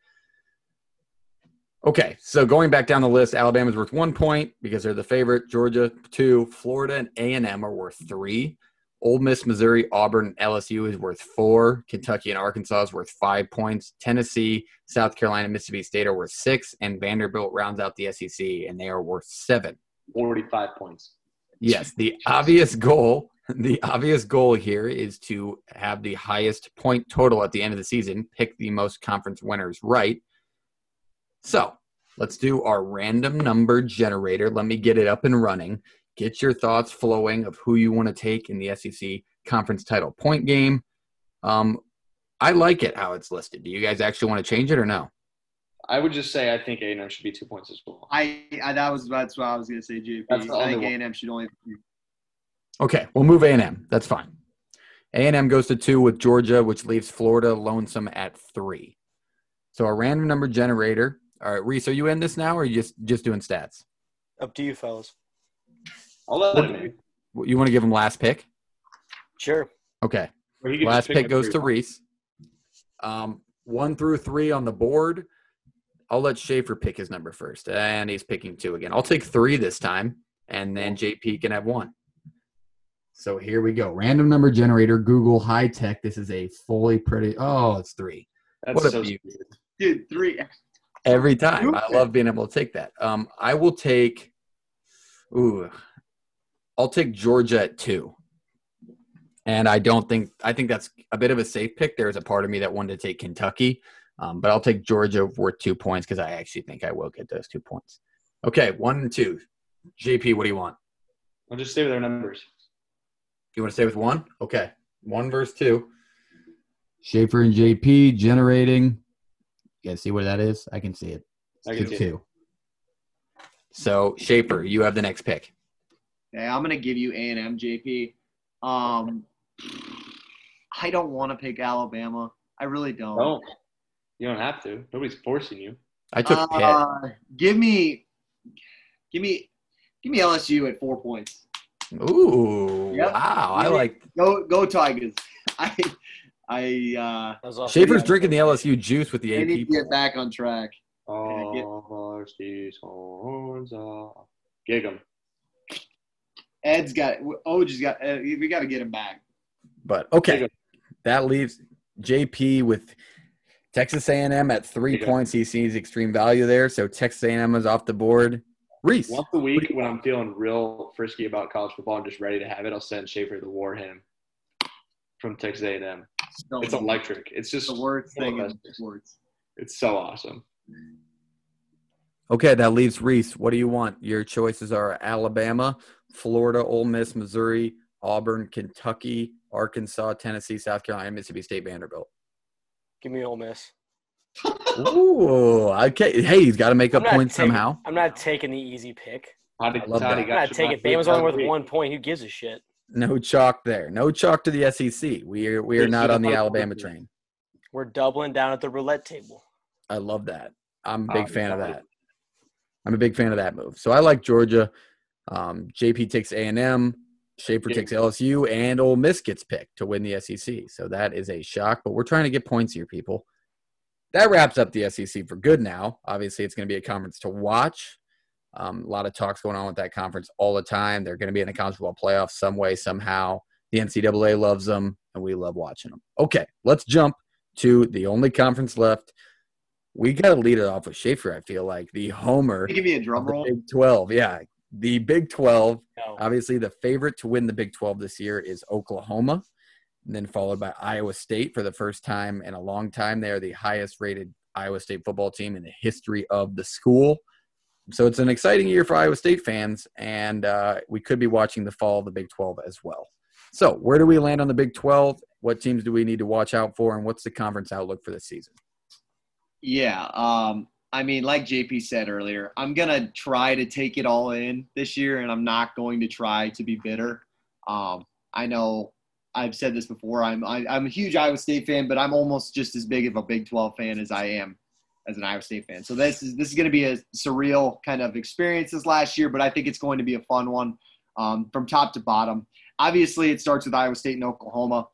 Okay, so going back down the list, Alabama's worth one point because they're the favorite. Georgia two, Florida and A and M are worth three. Ole Miss, Missouri, Auburn, LSU is worth four. Kentucky and Arkansas is worth five points. Tennessee, South Carolina, Mississippi State are worth six, and Vanderbilt rounds out the SEC, and they are worth seven. 45 points. Yes, the obvious goal, the obvious goal here is to have the highest point total at the end of the season, pick the most conference winners right. So, let's do our random number generator. Let me get it up and running. Get your thoughts flowing of who you want to take in the SEC conference title point game. Um, I like it how it's listed. Do you guys actually want to change it or no? I would just say I think A&M should be two points as well. I, I that was that's what I was gonna say. JP. That's the I think A and M should only. Okay, we'll move A&M. That's fine. A&M goes to two with Georgia, which leaves Florida lonesome at three. So a random number generator. All right, Reese, are you in this now, or are you just just doing stats? Up to you, fellas. I'll let him in. You want to give him last pick? Sure. Okay, Or he could last just pick goes to Reese. Um, one through three on the board. I'll let Schaefer pick his number first, and he's picking two again. I'll take three this time, and then JP can have one. So here we go. Random number generator, Google high tech. This is a fully pretty. Oh, it's three. That's what a so beauty. Dude, three. Every time. I love being able to take that. Um, I will take ooh. I'll take Georgia at two. And I don't think I think that's a bit of a safe pick. There's a part of me that wanted to take Kentucky. Um, but I'll take Georgia worth two points because I actually think I will get those two points. Okay, one and two. JP, what do you want? I'll just stay with our numbers. You want to stay with one? Okay. One versus two. Schaefer and JP generating. You guys see where that is? I can see it. I can Two, see it. two. So Schaefer, you have the next pick. Okay, I'm gonna give you A and M, JP. Um, I don't want to pick Alabama. I really don't. Don't. You don't have to. Nobody's forcing you. I took Pitt. Uh, give me, give me, give me LSU at four points. Ooh, Yep. wow! I me- like Go, go Tigers. I, I, uh, That was Schaefer's drinking the LSU juice with the I need AP. to get back on track. Oh, get- horse these horns off. Gig 'em. Ed's got, Oj's got, uh, we got to get him back. But okay, that leaves JP with Texas A&M at three Yeah. points. He sees extreme value there, so Texas A&M is off the board. Reese, Once a week, when I'm feeling real frisky about college football and just ready to have it, I'll send Schaefer the war hymn from Texas A&M. So It's electric. It's just the worst thing in sports. It's so awesome. okay, that leaves Reese. What do you want? Your choices are Alabama, Florida, Ole Miss, Missouri, Auburn, Kentucky, Arkansas, Tennessee, South Carolina, Mississippi State, Vanderbilt. Give me Ole Miss. Ooh, okay. Hey, he's got to make I'm up points taking- somehow. I'm not taking the easy pick. Toddy, I love Toddy that. got I'm not you taking. last week, Bama's only worth one point. Who gives a shit? No chalk there. No chalk to the SEC. We are we are not on the Alabama train. We're doubling down at the roulette table. I love that. I'm a big you fan of that. I'm a big fan of that move. So I like Georgia. Um, JP takes A and M. Schaefer takes LSU, and Ole Miss gets picked to win the SEC. So that is a shock. But we're trying to get points here, people. That wraps up the SEC for good. Now, obviously, it's going to be a conference to watch. Um, a lot of talks going on with that conference all the time. They're going to be in the college football playoffs some way, somehow. The NCAA loves them, and we love watching them. Okay, let's jump to the only conference left. We got to lead it off with Schaefer. I feel like the homer Give me a drum roll. Big Twelve. Yeah, the Big Twelve. No. Obviously, the favorite to win the Big Twelve this year is Oklahoma, and then followed by Iowa State for the first time in a long time. They are the highest rated Iowa State football team in the history of the school. So it's an exciting year for Iowa State fans, and uh, we could be watching the fall of the Big 12 as well. So, where do we land on the Big 12? What teams do we need to watch out for, and what's the conference outlook for this season? Yeah. Um, I mean, like JP said earlier, I'm gonna try to take it all in this year, and I'm not going to try to be bitter. Um, I know I've said this before. I'm I, I'm a huge Iowa State fan, but I'm almost just as big of a Big 12 fan as I am as an Iowa State fan. So this is this is going to be a surreal kind of experience this last year, but I think it's going to be a fun one um, from top to bottom. Obviously, it starts with Iowa State and Oklahoma.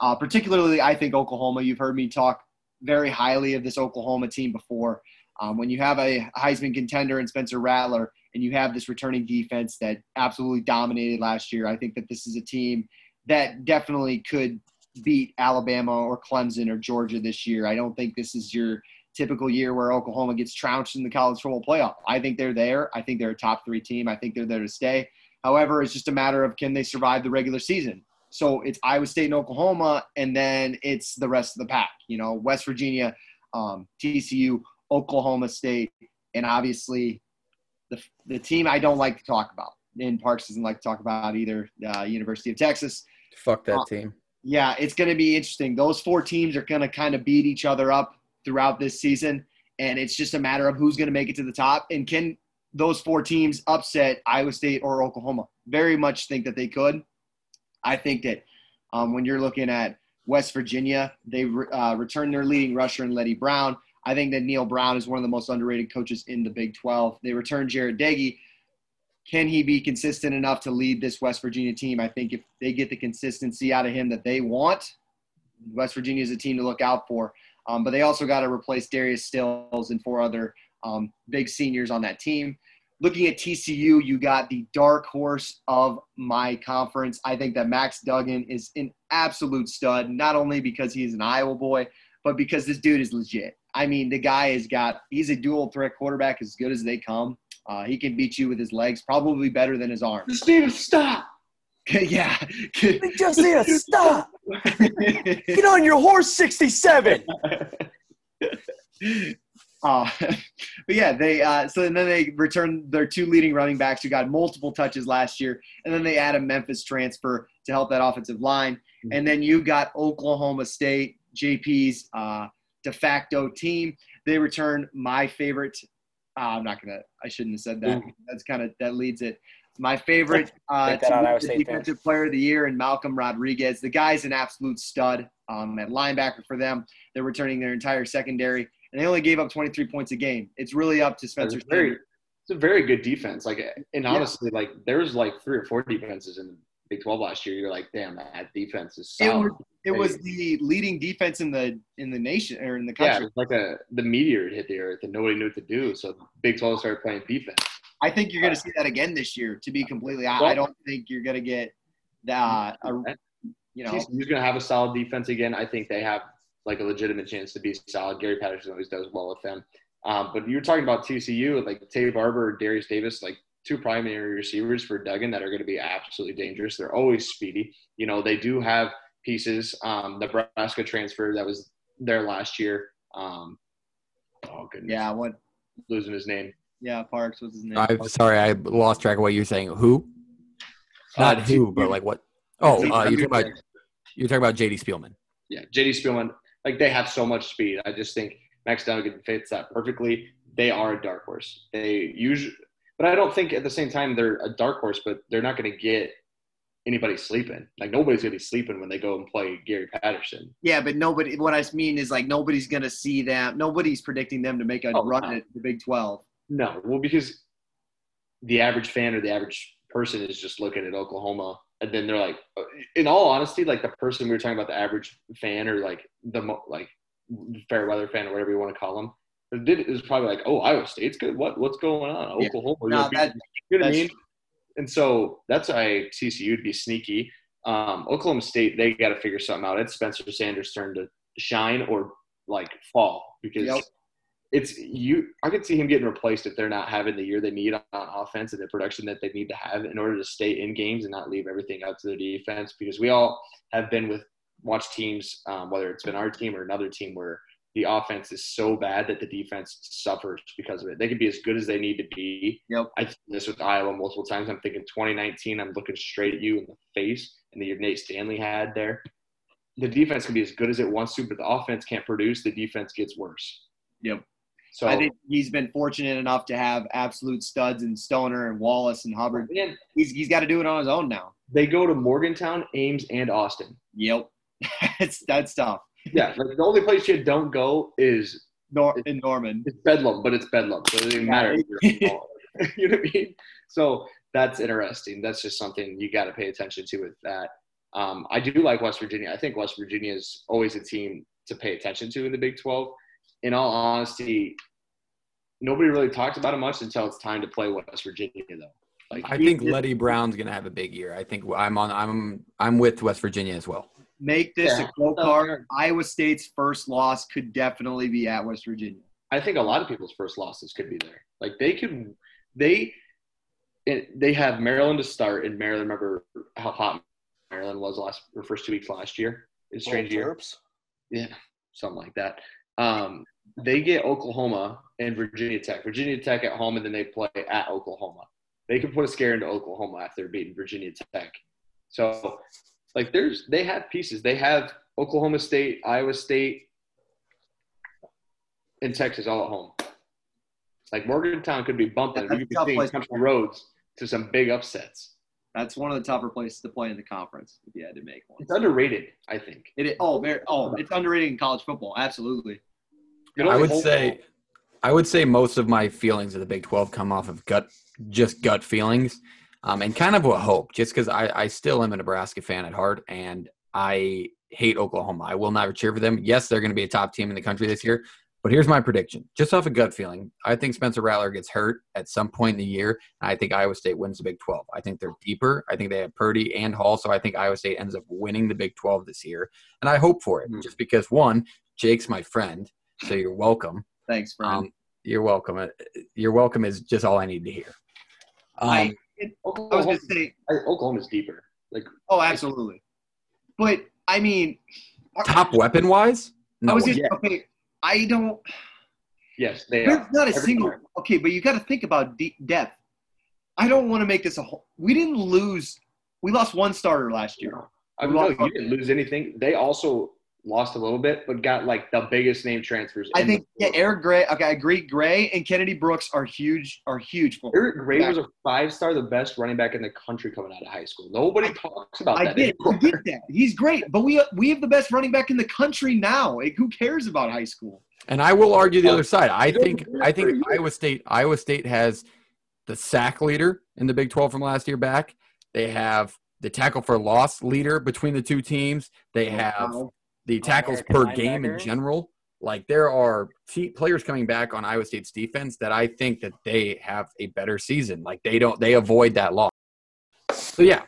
Uh, particularly, I think Oklahoma. You've heard me talk very highly of this Oklahoma team before. Um, when you have a Heisman contender in Spencer Rattler and you have this returning defense that absolutely dominated last year, I think that this is a team that definitely could beat Alabama or Clemson or Georgia this year. I don't think this is your typical year where Oklahoma gets trounced in the college football playoff. I think they're there. I think they're a top three team. I think they're there to stay. However, it's just a matter of can they survive the regular season. So it's Iowa State and Oklahoma, and then it's the rest of the pack. You know, West Virginia, um, TCU, Oklahoma State, and obviously the the team I don't like to talk about. And Parks doesn't like to talk about either. Uh, University of Texas. Fuck that Uh, team. Yeah, it's going to be interesting. Those four teams are going to kind of beat each other up throughout this season, and it's just a matter of who's going to make it to the top. And can those four teams upset Iowa State or Oklahoma? Very much think that they could. I think that um, when you're looking at West Virginia, they uh, returned their leading rusher in Leddie Brown. I think that Neal Brown is one of the most underrated coaches in the Big 12. They returned Jarret Doege. Can he be consistent enough to lead this West Virginia team? I think if they get the consistency out of him that they want, West Virginia is a team to look out for. Um, but they also got to replace Darius Stills and four other um, big seniors on that team. Looking at TCU, you got the dark horse of my conference. I think that Max Duggan is an absolute stud, not only because he's an Iowa boy, but because this dude is legit. I mean, the guy has got, he's a dual threat quarterback as good as they come. Uh, he can beat you with his legs, probably better than his arms. Just need to stop. yeah. Just need to stop. Get on your horse, 67. Uh, but yeah, they uh, so and then they return their two leading running backs who got multiple touches last year, and then they add a Memphis transfer to help that offensive line, and then you got Oklahoma State, JP's uh, de facto team. They return my favorite. Uh, I'm not gonna. I shouldn't have said that. That's kind of that leads it. My favorite uh, to out, the State defensive player of the year and Malcolm Rodriguez. The guy's an absolute stud um, at linebacker for them. They're returning their entire secondary and they only gave up 23 points a game. It's really up to Spencer. very, it's a very good defense. Like, and Yeah. honestly, like there's like three or four defenses in the Big 12 last year. You're like, damn, that defense is It was, it was the leading defense in the in the nation or in the yeah, it country. was like a the meteor hit the earth and nobody knew what to do. So Big 12 started playing defense. I think you're going to see that again this year. To be completely, I, I don't think you're going to get that. Uh, you know, he's going to have a solid defense again. I think they have like a legitimate chance to be solid. Gary Patterson always does well with them. Um, but you were talking about TCU, like Taye Barber, Derius Davis, like two primary receivers for Duggan that are going to be absolutely dangerous. They're always speedy. You know, they do have pieces. Um, Nebraska transfer that was there last year. Um, oh goodness, yeah. What? losing his name. Yeah, Parks was his name. I'm sorry, I lost track of what you're saying. Who? Not Uh, who, TCU but like what? Oh, uh, you're talking about you're talking about JD Spielman. Yeah, JD Spielman. Like they have so much speed. I just think Max Duggan fits that perfectly. They are a dark horse. They usually, but I don't think at the same time they're a dark horse. But they're not going to get anybody sleeping. Like nobody's going to be sleeping when they go and play Gary Patterson. Yeah, but nobody. What I mean is like nobody's gonna see them. Nobody's predicting them to make a Oh, run no. at the Big Twelve. No, well, because the average fan or the average person is just looking at Oklahoma, and then they're like, uh, in all honesty, like the person we were talking about, the average fan or like the like fair weather fan or whatever you want to call them, did is probably like, oh, Iowa State's good. What what's going on? Yeah. Oklahoma, No, that- you know what I mean? And so that's why TCU would be sneaky. Um, Oklahoma State, they got to figure something out. It's Spencer Sanders' turn to shine or like fall because Yep. it's you. I could see him getting replaced if they're not having the year they need on offense and the production that they need to have in order to stay in games and not leave everything up to their defense. Because we all have been with watch teams, um, whether it's been our team or another team, where the offense is so bad that the defense suffers because of it. They can be as good as they need to be. Yep. I did this with Iowa multiple times. I'm thinking 2019. I'm looking straight at you in the face, and the year Nate Stanley had there. The defense can be as good as it wants to, but the offense can't produce. The defense gets worse. Yep. So I think he's been fortunate enough to have absolute studs in Stoner and Wallace and Hubbard. man, He's he's got to do it on his own now. they go to Morgantown, Ames, and Austin. Yep, that's that's tough. Yeah, like the only place you don't go is Nor in Norman. it's Bedlam, but it's Bedlam, so it doesn't even matter. if you're you know what I mean? So that's interesting. That's just something you got to pay attention to with that. Um, I do like West Virginia. I think West Virginia is always a team to pay attention to in the Big 12. In all honesty, nobody really talks about it much until it's time to play West Virginia, though. Like I think Leddie Brown's gonna have a big year. I think I'm on. I'm I'm with West Virginia as well. Make this Yeah. a quote card. Iowa State's first loss could definitely be at West Virginia. I think a lot of people's first losses could be there. Like they could, they, it, they have Maryland to start, and Maryland. Remember how hot Maryland was last or first two weeks last year. It's strange year, Terps. yeah, something like that. Um, they get Oklahoma and Virginia Tech. Virginia Tech at home, and then they play at Oklahoma. They can put a scare into Oklahoma after beating Virginia Tech. So, like, there's they have pieces. They have Oklahoma State, Iowa State, and Texas all at home. Like Morgantown could be bumping. Yeah, we that's could be seeing place. country roads to some big upsets. That's one of the tougher places to play in the conference if you had to make one. It's underrated, I think. It is, oh, very, oh, it's underrated in college football. Absolutely. I would holds- say, I would say most of my feelings of the Big Twelve come off of gut, just gut feelings, um, and kind of a hope. Just because I, I still am a Nebraska fan at heart, and I hate Oklahoma. I will never cheer for them. Yes, they're going to be a top team in the country this year. But here's my prediction, just off a gut feeling. I think Spencer Rattler gets hurt at some point in the year. And I think Iowa State wins the Big 12. I think they're deeper. I think they have Purdy and Hall. So I think Iowa State ends up winning the Big 12 this year. And I hope for it, Hmm. just because one, Jake's my friend. So you're welcome. Thanks, friend. Um, you're welcome. Uh, You're welcome is just all I need to hear. Um, I- I was Oklahoma, going to say, Oklahoma's deeper. Like oh, absolutely. But, I mean, uh, top weapon wise, I was way. just, okay, I don't, yes, they there's are. not a Every single, time. okay, but you got to think about deep depth. I don't want to make this a whole, we didn't lose, we lost one starter last year. I mean, no, you didn't lose anything. They also lost a little bit, but got like the biggest name transfers. I think yeah, Eric Gray. Okay, I agree. Gray and Kennedy Brooks are huge. Are huge for. Eric Gray was a five star, the best running back in the country coming out of high school. Nobody talks about I that. get, I anymore. get that. He's great, but we we have the best running back in the country now. Like, who cares about high school? And I will argue the Oh, other side. I think I think. Iowa State Iowa State has the sack leader in the Big 12 from last year back. They have the tackle for loss leader between the two teams. They oh, have the tackles per All-American game in general. Like there are te- players coming back on Iowa State's defense that I think that they have a better season. Like they don't they avoid that loss. So yeah,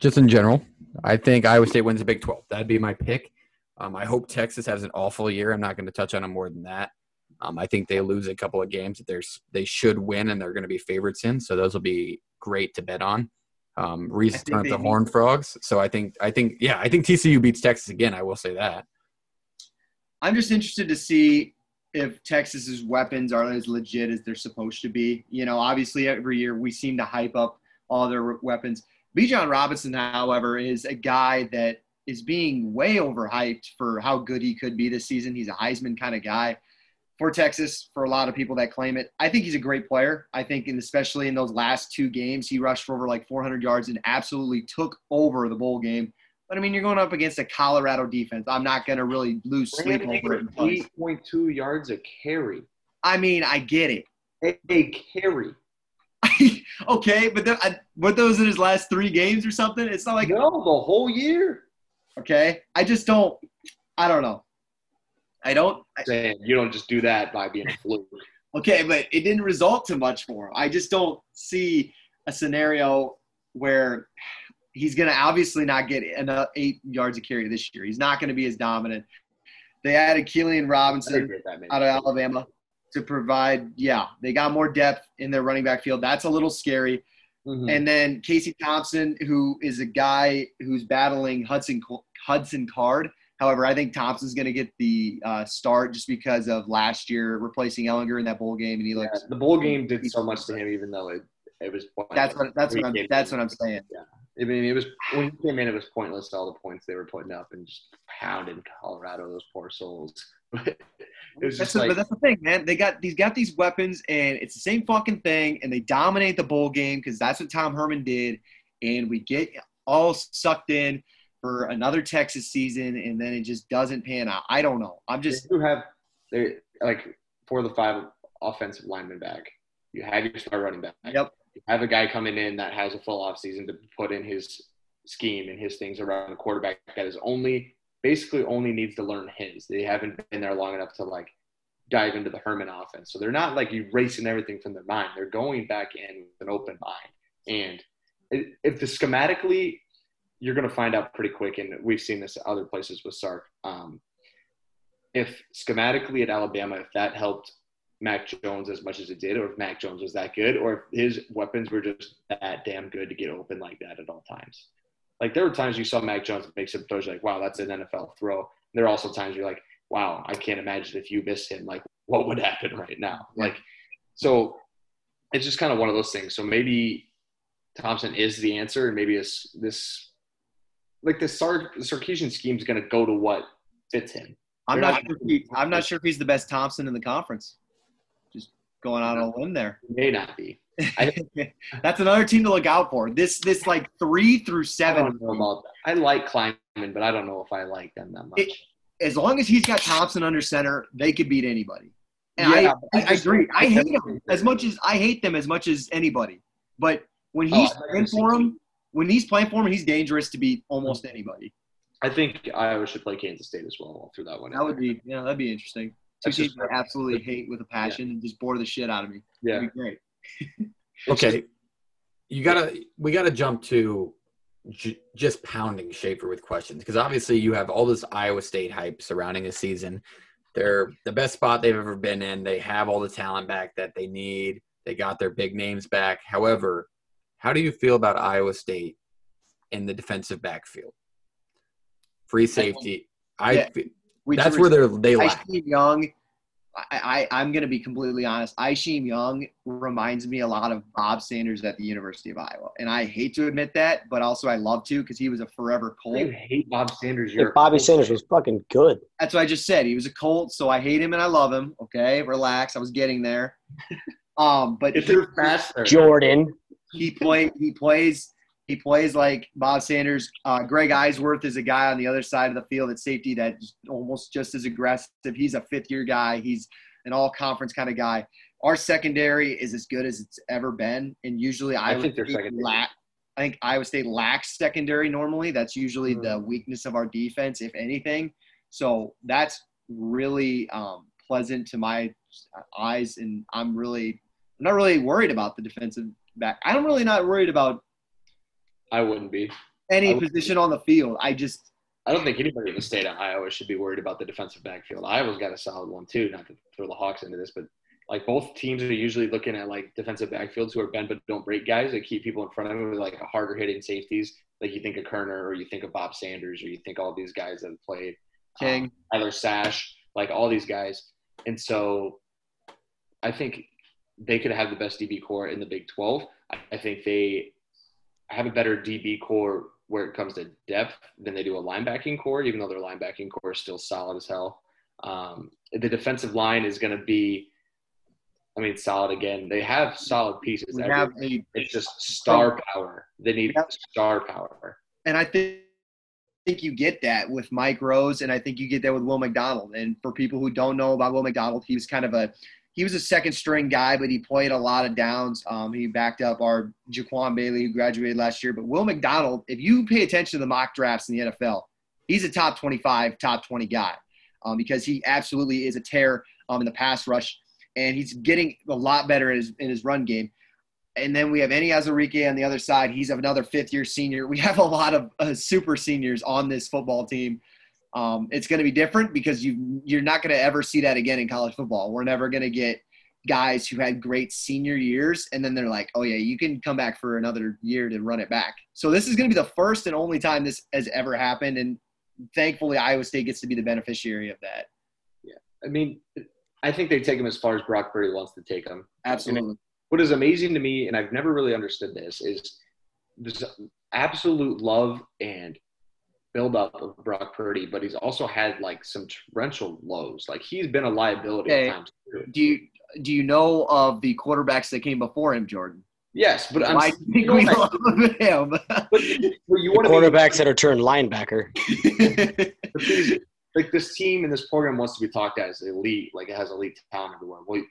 just in general, I think Iowa State wins the Big 12. That'd be my pick. Um, I hope Texas has an awful year. I'm not going to touch on them more than that. Um, I think they lose a couple of games that they should win and they're going to be favorites in. So those will be great to bet on. Um, Reese up the need- Horn Frogs. So I think I think yeah I think TCU beats Texas again. I will say that. I'm just interested to see if Texas's weapons are as legit as they're supposed to be. You know, obviously every year we seem to hype up all their weapons. Bijan Robinson, however, is a guy that is being way overhyped for how good he could be this season. He's a Heisman kind of guy for Texas for a lot of people that claim it. I think he's a great player. I think, and especially in those last two games, he rushed for over like 400 yards and absolutely took over the bowl game. But I mean, you're going up against a Colorado defense. I'm not going to really lose sleep over it. Eight point two yards a carry. I mean, I get it. A, a carry. okay, but then, uh, I, what those in his last three games or something? It's not like no, the whole year. Okay, I just don't. I don't know. I don't. I, Saying you don't just do that by being a fluke. okay, but it didn't result to much for him. I just don't see a scenario where he's going to obviously not get enough eight yards of carry this year. He's not going to be as dominant. They added Keilan Robinson out of Alabama to provide. Yeah, they got more depth in their running back field. That's a little scary. Mm-hmm. And then Casey Thompson, who is a guy who's battling Hudson Hudson Card. However, I think Thompson's going to get the uh, start just because of last year replacing Ehlinger in that bowl game, and he looks. Yeah, the bowl game did so much to him, even though it it was. That's what that's what I'm that's what I'm saying. Yeah, I mean, it was when he came in, it was pointless. All the points they were putting up and just pounding Colorado, those poor souls. it was just like, but that's the thing, man. They got these got these weapons, and it's the same fucking thing, and they dominate the bowl game because that's what Tom Herman did, and we get all sucked in for another Texas season, and then it just doesn't pan out. I don't know. I'm just you have they like for the five offensive linemen back. You have your star running back. Yep. You have a guy coming in that has a full off season to put in his scheme and his things around the quarterback that is only basically only needs to learn his. They haven't been there long enough to like dive into the Herman offense. So they're not like erasing everything from their mind. They're going back in with an open mind. And if the schematically, you're going to find out pretty quick, and we've seen this at other places with Sark. Um, if schematically at Alabama, if that helped Mac Jones as much as it did, or if Mac Jones was that good, or if his weapons were just that damn good to get open like that at all times. Like there were times you saw Mac Jones make some throws, like, wow, that's an NFL throw. And there are also times you're like, wow, I can't imagine if you missed him, like what would happen right now? Like, so it's just kind of one of those things. So maybe Thompson is the answer, and maybe this this like the, Sar- the Sarkisian scheme is going to go to what fits him. I'm not, not sure he, I'm not sure if he's the best Thompson in the conference. Just going out on a limb there. May not be. That's another team to look out for. This this like three through seven. I don't know about that. I like Klieman, but I don't know if I like them that much. It, as long as he's got Thompson under center, they could beat anybody. And yeah, I, I, I agree. I hate them as much as I hate them as much as anybody. But when oh, he's oh, playing for them, when he's playing for him, he's dangerous to beat almost anybody. I think Iowa should play Kansas State as well through that one. That would be yeah, that'd be interesting. Two That's teams I absolutely hate with a passion yeah. and just bore the shit out of me. Yeah, that'd be great. okay, you gotta we gotta jump to j- just pounding Schaefer with questions because obviously you have all this Iowa State hype surrounding the season. They're the best spot they've ever been in. They have all the talent back that they need. They got their big names back. However, how do you feel about Iowa State in the defensive backfield? Free safety. I yeah, that's where they're they lack. Young, I, I am gonna be completely honest. Isheem Young reminds me a lot of Bob Sanders at the University of Iowa, and I hate to admit that, but also I love to because he was a forever Colt. You hate Bob Sanders. Yeah, Bobby Sanders was fucking good. That's what I just said. He was a Colt, so I hate him and I love him. Okay, relax. I was getting there. Um, but if they're faster, Jordan he play he plays he plays like Bob Sanders. Uh, Greg Eisworth is a guy on the other side of the field at safety that's almost just as aggressive. He's a fifth year guy. He's an all conference kind of guy. Our secondary is as good as it's ever been, and usually I, I think secondary. La- I think Iowa State lacks secondary normally. That's usually mm. the weakness of our defense, if anything. So that's really um, pleasant to my eyes, and I'm really I'm not really worried about the defensive back. I'm really not worried about. I wouldn't be any position be. on the field. I just. I don't think anybody in the state of Iowa should be worried about the defensive backfield. Iowa's got a solid one too. Not to throw the Hawks into this, but like both teams are usually looking at like defensive backfields who are bend but don't break guys that keep people in front of them with like a harder hitting safeties. Like you think of Kerner or you think of Bob Sanders or you think all these guys that have played King, um, Tyler Sash, like all these guys. And so I think they could have the best DB core in the Big 12. I think they have a better DB core where it comes to depth than they do a linebacking core, even though their linebacking core is still solid as hell. Um, the defensive line is going to be, I mean, solid again. They have solid pieces. We have everywhere. a it's just star power. They need star power. and I think think you get that with Mike Rose, and I think you get that with Will McDonald. And for people who don't know about Will McDonald, he was kind of a he was a second string guy, but he played a lot of downs. Um, he backed up our Jaquan Bailey, who graduated last year. But Will McDonald, if you pay attention to the mock drafts in the NFL, he's a top 25, top 20 guy um, because he absolutely is a tear um, in the pass rush, and he's getting a lot better in his, in his run game. And then we have Enyi Uwazurike on the other side. He's another fifth year senior. We have a lot of uh, super seniors on this football team. Um, it's going to be different because you you're not going to ever see that again in college football. We're never going to get guys who had great senior years and then they're like, oh yeah, you can come back for another year to run it back. So this is going to be the first and only time this has ever happened, and thankfully Iowa State gets to be the beneficiary of that. Yeah, I mean, I think they take him as far as Brock Purdy wants to take him. Absolutely. what is amazing to me, and I've never really understood this, is this absolute love and build up of Brock Purdy, but he's also had like some torrential lows. Like he's been a liability Okay. at times too. Do you do you know of the quarterbacks that came before him, Jordan? Yes, but I'm Why do you think we love him? but, but you want to Quarterbacks that are turned linebacker. These, like this team and this program wants to be talked as elite, like it has elite talent everywhere. Well,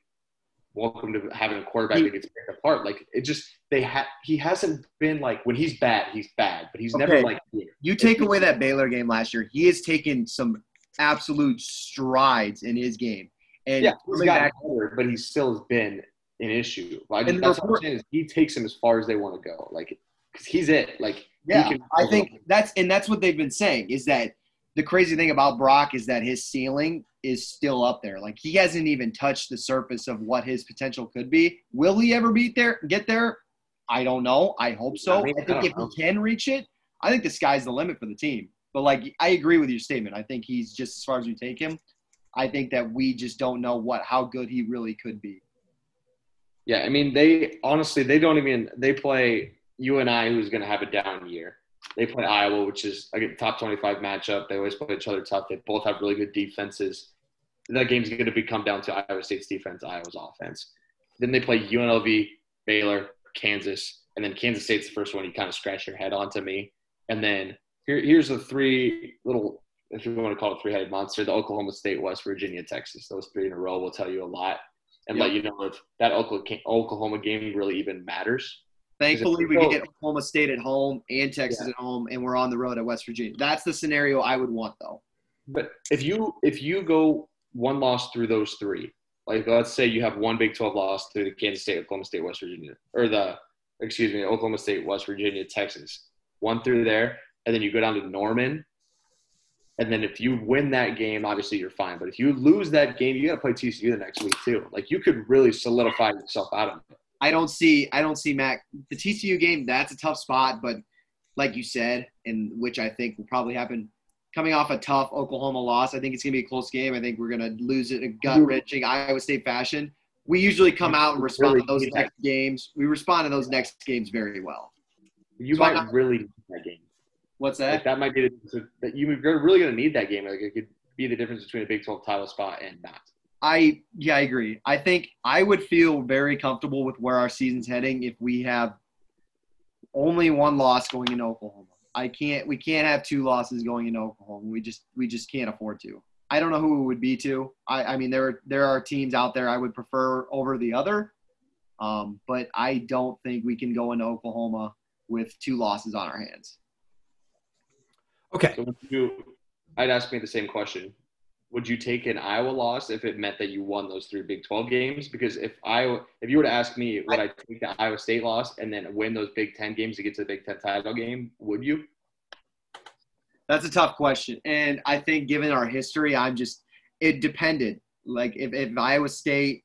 welcome to having a quarterback that gets picked apart. Like it just they had he hasn't been like when he's bad, he's bad, but he's never like good. you take away that Baylor game last year, he has taken some absolute strides in his game. And yeah, he's coming gotten back, better, but he still has been an issue. I And that's what I'm saying is he takes him as far as they want to go. Like because he's it. Like he yeah, can- I think that's and that's what they've been saying is that the crazy thing about Brock is that his ceiling is still up there. Like he hasn't even touched the surface of what his potential could be. Will he ever beat there? Get there? I don't know. I hope so. I I, mean, I think don't if know. he can reach it, I think the sky's the limit for the team. But like I agree with your statement. I think he's just as far as we take him. I think that we just don't know what how good he really could be. Yeah, I mean, they honestly they don't even they play UNI who's going to have a down year. They play Iowa, which is like a top twenty-five matchup. They always play each other tough. They both have really good defenses. That game's going to be come down to Iowa State's defense, Iowa's offense. Then they play UNLV, Baylor, Kansas, and then Kansas State's the first one you kind of scratch your head on to me. And then here, here's the three little, if you want to call it three-headed monster: the Oklahoma State, West Virginia, Texas. Those three in a row will tell you a lot and Yep. let you know if that Oklahoma Oklahoma game really even matters. Thankfully, we can get Oklahoma State at home and Texas at home, and we're on the road at West Virginia. That's the scenario I would want, though. But if you if you go one loss through those three, like let's say you have one Big Twelve loss through the Kansas State, Oklahoma State, West Virginia, or the excuse me, Oklahoma State, West Virginia, Texas, one through there, and then you go down to Norman. And then if you win that game, obviously you're fine. But if you lose that game, you got to play TCU the next week too. Like you could really solidify yourself out of it. I don't see I don't see Mac the TCU game. That's a tough spot, but like you said, and which I think will probably happen, coming off a tough Oklahoma loss, I think it's gonna be a close game. I think we're gonna lose it in a gut wrenching Iowa State fashion. We usually come out and respond to those next games. We respond to those next games very well. You So might not- really need that game. What's Like that? that might be the, that you, you're really going to need that game. Like it could be the difference between a Big 12 title spot and not. I yeah, I agree. I think I would feel very comfortable with where our season's heading if we have only one loss going into Oklahoma. I can't we can't have two losses going into Oklahoma. We just we just can't afford to. I don't know who it would be to. I, I mean there are there are teams out there I would prefer over the other. Um, but I don't think we can go into Oklahoma with two losses on our hands. Okay. So would you, I'd ask me the same question. Would you take an Iowa loss if it meant that you won those three Big 12 games? Because if Iowa, if you were to ask me, would I take the Iowa State loss and then win those Big 10 games to get to the Big 10 title game? Would you? That's a tough question. And I think given our history, I'm just it depended. Like if, if Iowa State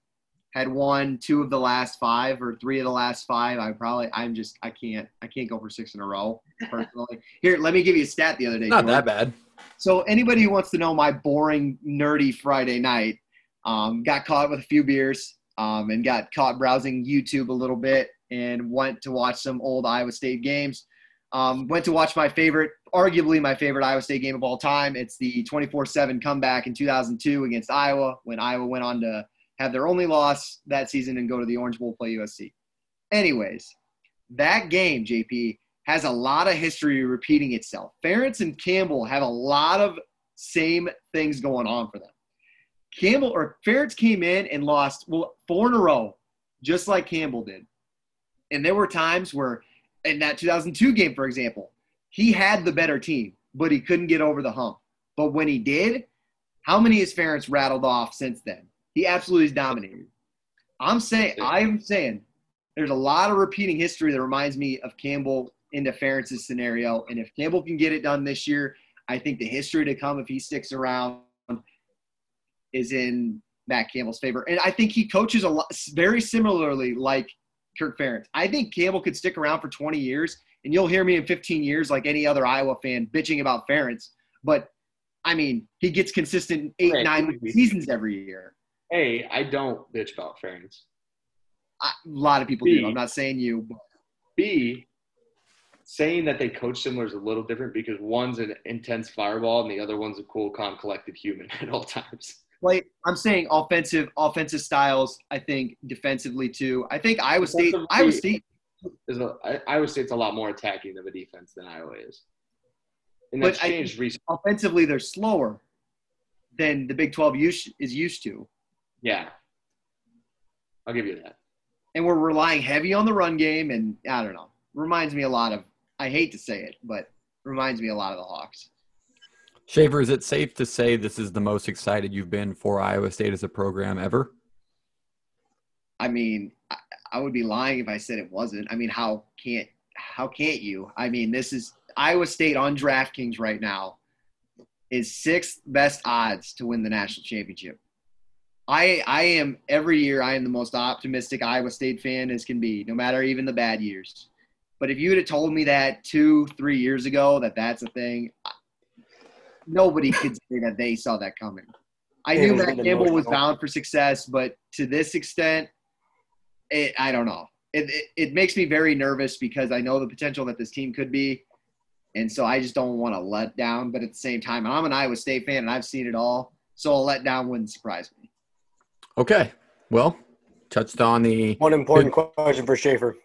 had won two of the last five or three of the last five, I probably I'm just I can't I can't go for six in a row personally. Here, let me give you a stat the other day. Not Jordan. that bad. So anybody who wants to know my boring, nerdy Friday night, um, got caught with a few beers um, and got caught browsing YouTube a little bit. and went to watch some old Iowa State games. Um, went to watch my favorite, arguably my favorite Iowa State game of all time. It's the 24-7 comeback in 2002 against Iowa when Iowa went on to have their only loss that season and go to the Orange Bowl play USC. Anyways, that game, JP, has a lot of history repeating itself. Ferentz and Campbell have a lot of same things going on for them. Campbell or Ferentz came in and lost well four in a row, just like Campbell did. And there were times where, in that 2002 game, for example, he had the better team, but he couldn't get over the hump. But when he did, how many has Ferentz rattled off since then? He absolutely is dominated. I'm saying, I'm saying, there's a lot of repeating history that reminds me of Campbell into Ferentz's scenario. And if Campbell can get it done this year, I think the history to come if he sticks around is in Matt Campbell's favor. And I think he coaches a lot, very similarly like Kirk Ferentz. I think Campbell could stick around for 20 years, and you'll hear me in 15 years, like any other Iowa fan, bitching about Ferentz. But I mean, he gets consistent eight, Right. nine seasons every year. Hey, I don't bitch about Ferentz. I, a lot of people do. I'm not saying you, but B, saying that they coach similar is a little different because one's an intense fireball and the other one's a cool, calm, collected human at all times. like I'm saying, offensive offensive styles. I think defensively too. I think Iowa State. Iowa State. Is a, I, Iowa State's a lot more attacking of a defense than Iowa is. And But that's I- changed recently. offensively they're slower than the Big 12 use, is used to. Yeah. I'll give you that. And we're relying heavy on the run game and I don't know. Reminds me a lot of I hate to say it, but reminds me a lot of the Hawks. Schaefer, is it safe to say this is the most excited you've been for Iowa State as a program ever? I mean, I, I would be lying if I said it wasn't. I mean, how can't how can't you? I mean, this is Iowa State on DraftKings right now is sixth best odds to win the national championship. I I am every year I am the most optimistic Iowa State fan as can be, no matter even the bad years. But if you would have told me that two, three years ago that that's a thing, nobody could say that they saw that coming. I Yeah, knew it was Matt Campbell was bound for success, but to this extent, it, I don't know. It, it, it makes me very nervous because I know the potential that this team could be. And so I just don't want to let down. But at the same time, I'm an Iowa State fan and I've seen it all. So a letdown wouldn't surprise me. Okay. Well, touched on the. One important question for Schaefer.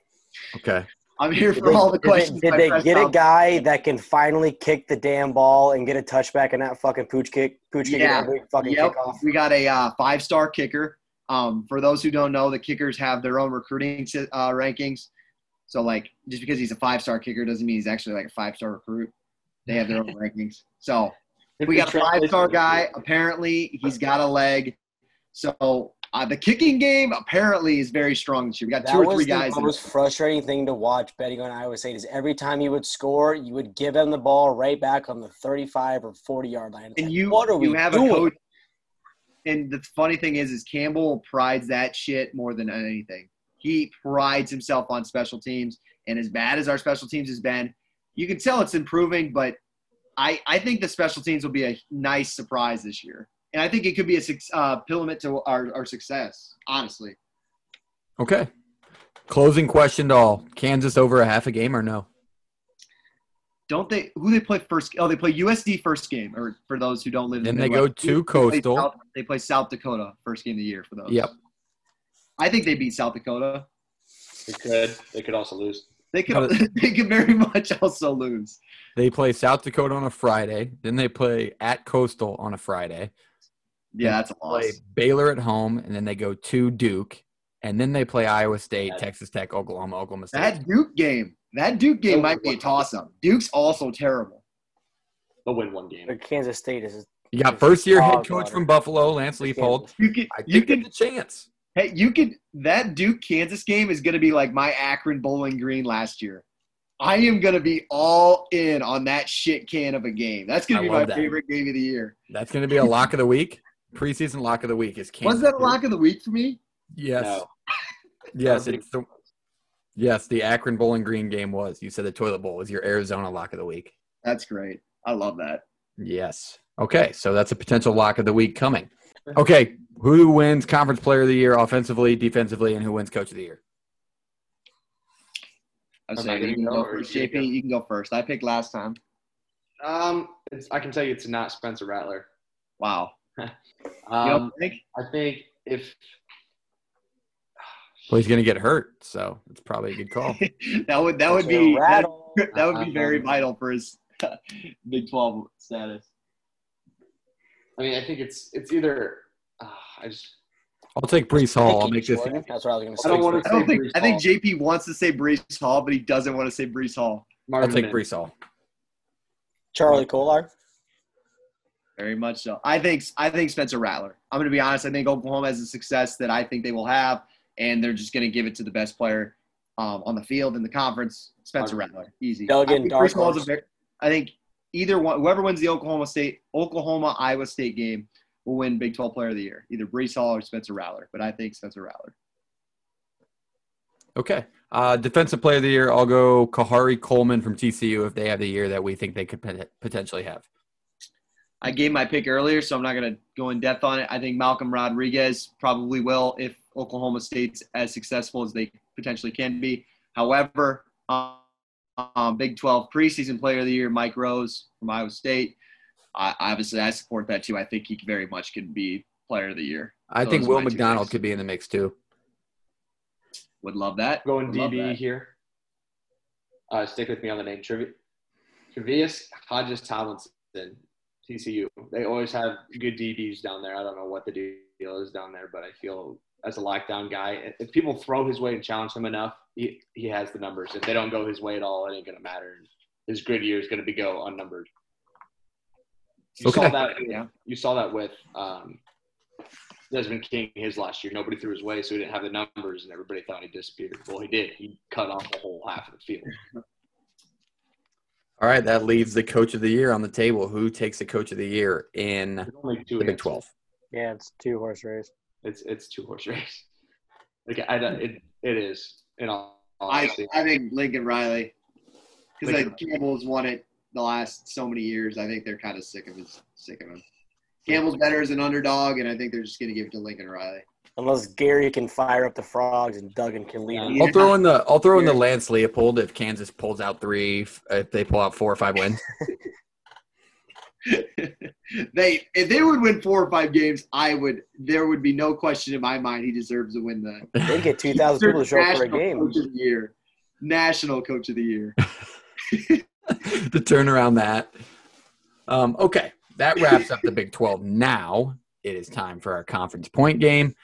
Okay. I'm here Did for they, all the did questions. did they get a guy that can finally kick the damn ball and get a touchback and not fucking pooch kick, pooch kick Yeah. every fucking Yep. kickoff? We got a uh, five star kicker. Um, for those who don't know, the kickers have their own recruiting uh, rankings. So, like, just because he's a five star kicker doesn't mean he's actually like a five star recruit. They have their own rankings. So, we got a five star guy. Apparently, he's got a leg. So, uh, the kicking game apparently is very strong this year. We got That two or three guys. that- was the most frustrating thing to watch betting on Iowa State is every time he would score, you would give him the ball right back on the 35 or 40 yard line. And like, you what are you we have doing? a coach. And the funny thing is, is Campbell prides that shit more than anything. He prides himself on special teams, and as bad as our special teams has been, you can tell it's improving. But I I think the special teams will be a nice surprise this year, and I think it could be a suc- uh, pillar to our our success. Honestly, Okay. Closing question to all. Kansas over a half a game or no? don't they? Who they play first? Oh, they play USD first game. Or for those who don't live in Then the they go to they play Coastal. South- They play South Dakota first game of the year for those. Yep. I think they beat South Dakota. They could. They could also lose. They could they could very much also lose. They play South Dakota on a Friday. Then they play at Coastal on a Friday. Yeah, that's a loss. Play Baylor at home, and then they go to Duke, and then they play Iowa State, Yeah. Texas Tech, Oklahoma, Oklahoma State. That Duke game, that Duke game might be a toss up. Duke's also terrible. They'll win one game. But Kansas State is you got first year head coach from Buffalo, Lance Leipold. You could I you could there's a chance. hey you could that Duke Kansas game is gonna be like my Akron Bowling Green last year. I am gonna be all in on that shit can of a game. That's gonna be my that. favorite game of the year. That's going to be a lock of the week. Preseason lock of the week is Kansas. Was that a lock of the week for me? Yes. No. Yes, it's the Yes, the Akron Bowling Green game was. You said the toilet bowl was your Arizona lock of the week. That's great. I love that. Yes. Okay, so that's a potential lock of the week coming. Okay, who wins conference player of the year offensively, defensively, and who wins coach of the year? I'm I saying you can go go first. JP, you can go first. I picked last time. Um, it's, I can tell you it's not Spencer Rattler. Wow. Um, think? I think if Well, he's going to get hurt, so it's probably a good call. that would that would be that, that would be very Um, vital for his Big Twelve status. I mean, I think it's it's either uh, I just I'll take Breece Hall. I'll make this. That's what I was going to say. I don't want to I say don't think Breece I think JP wants to say Breece Hall, but he doesn't want to say Breece Hall. I'll take Mims. Breece Hall. Charlie Kolar. Very much so. I think I think Spencer Rattler. I'm going to be honest. I think Oklahoma has a success that I think they will have, and they're just going to give it to the best player um, on the field in the conference. Spencer Rattler, easy. Duggan, I think dark Breece Hall is a horse. very- I think either one, whoever wins the Oklahoma State, Oklahoma Iowa State game will win Big 12 Player of the Year, either Breece Hall or Spencer Rattler. But I think Spencer Rattler. Okay. Uh, defensive player of the year, I'll go Khari Coleman from TCU if they have the year that we think they could potentially have. I gave my pick earlier, so I'm not going to go in depth on it. I think Malcolm Rodriguez probably will if Oklahoma State's as successful as they potentially can be. However, um, um, Big 12 preseason player of the year, Mike Rose from Iowa State. I, obviously, I support that too. I think he very much could be player of the year. I Those think Will McDonald picks. could be in the mix too. Would love that. Going Would DB that. here. Uh, stick with me on the name. Trevi- Tre'Vius Hodges Tomlinson, TCU. They always have good DBs down there. I don't know what the deal is down there, but I feel as a lockdown guy, if people throw his way and challenge him enough, he, he has the numbers. If they don't go his way at all, it ain't going to matter. His grid year is going to be go unnumbered. You Okay. saw that. Yeah. You saw that with um, Desmond King his last year. Nobody threw his way, so he didn't have the numbers, and everybody thought he disappeared. Well, he did. He cut off the whole half of the field. All right, that leaves the coach of the year on the table. Who takes the coach of the year in only two the Big 12? Yeah, it's two horse race. It's it's two horse race. Like I, don't- it it is. In all I, honesty, I think Lincoln Riley, because like, Campbell's won it the last so many years. I think they're kind of sick of his sick of him. Campbell's better as an underdog, and I think they're just going to give it to Lincoln Riley. Unless Gary can fire up the frogs and Duggan can lead them. Yeah. I'll throw in the I'll throw in the Lance Leipold if Kansas pulls out three if if they pull out four or five wins. they if they would win four or five games, I would. There would be no question in my mind he deserves to win the They get 2,000 people to show up for a game. Coach of the year, national coach of the year. to turn around that. Um, okay, that wraps up the Big 12. Now it is time for our conference point game.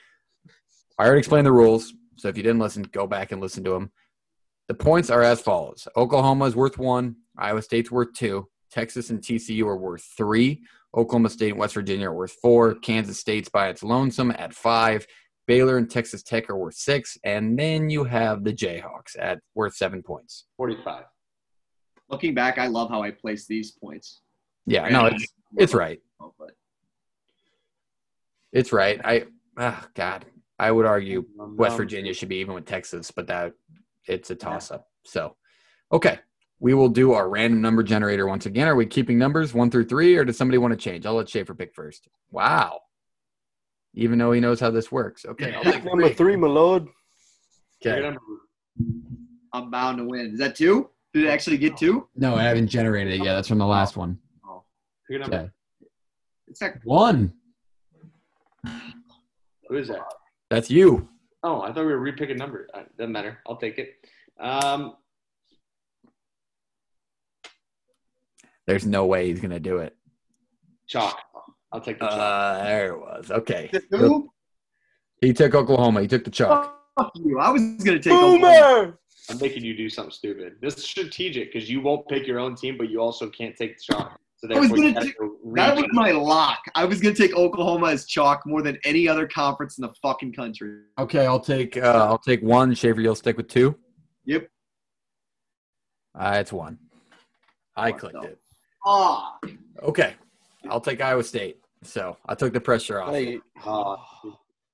I already explained the rules, so if you didn't listen, go back and listen to them. The points are as follows Oklahoma is worth one, Iowa State's worth two, Texas and TCU are worth three, Oklahoma State and West Virginia are worth four, Kansas State's by its lonesome at five, Baylor and Texas Tech are worth six, and then you have the Jayhawks at worth seven points. forty-five. Looking back, I love how I placed these points. Yeah, no, it's it's right. It's right. I ah God, I would argue West Virginia should be even with Texas, but that it's a toss up. So, okay, we will do our random number generator once again. Are we keeping numbers one through three, or does somebody want to change? I'll let Schaefer pick first. Wow, even though he knows how this works. Okay, I'll take Number three, my lord. Okay. I'm bound to win. Is that two? Did it actually get two? No, I haven't generated it yet. That's from the last one. Pick a number. Okay, It's like one. Who is that? That's you. Oh, I thought we were repicking number. Uh, doesn't matter. I'll take it. Um, There's no way he's gonna do it. chalk. I'll take the chalk. Uh, there it was. Okay, two? he took Oklahoma. He took the chalk. Fuck you. I was going to take Oklahoma. Boomer! I'm making you do something stupid. This is strategic because you won't pick your own team, but you also can't take the chalk. So I was gonna have to That was my lock. I was going to take Oklahoma as chalk more than any other conference in the fucking country. Okay, I'll take uh, I'll take one. Schaefer, you'll stick with two. Yep. Uh, it's one. I What clicked the- it. Ah, Okay, I'll take Iowa State. So I took the pressure off. Hey, Uh,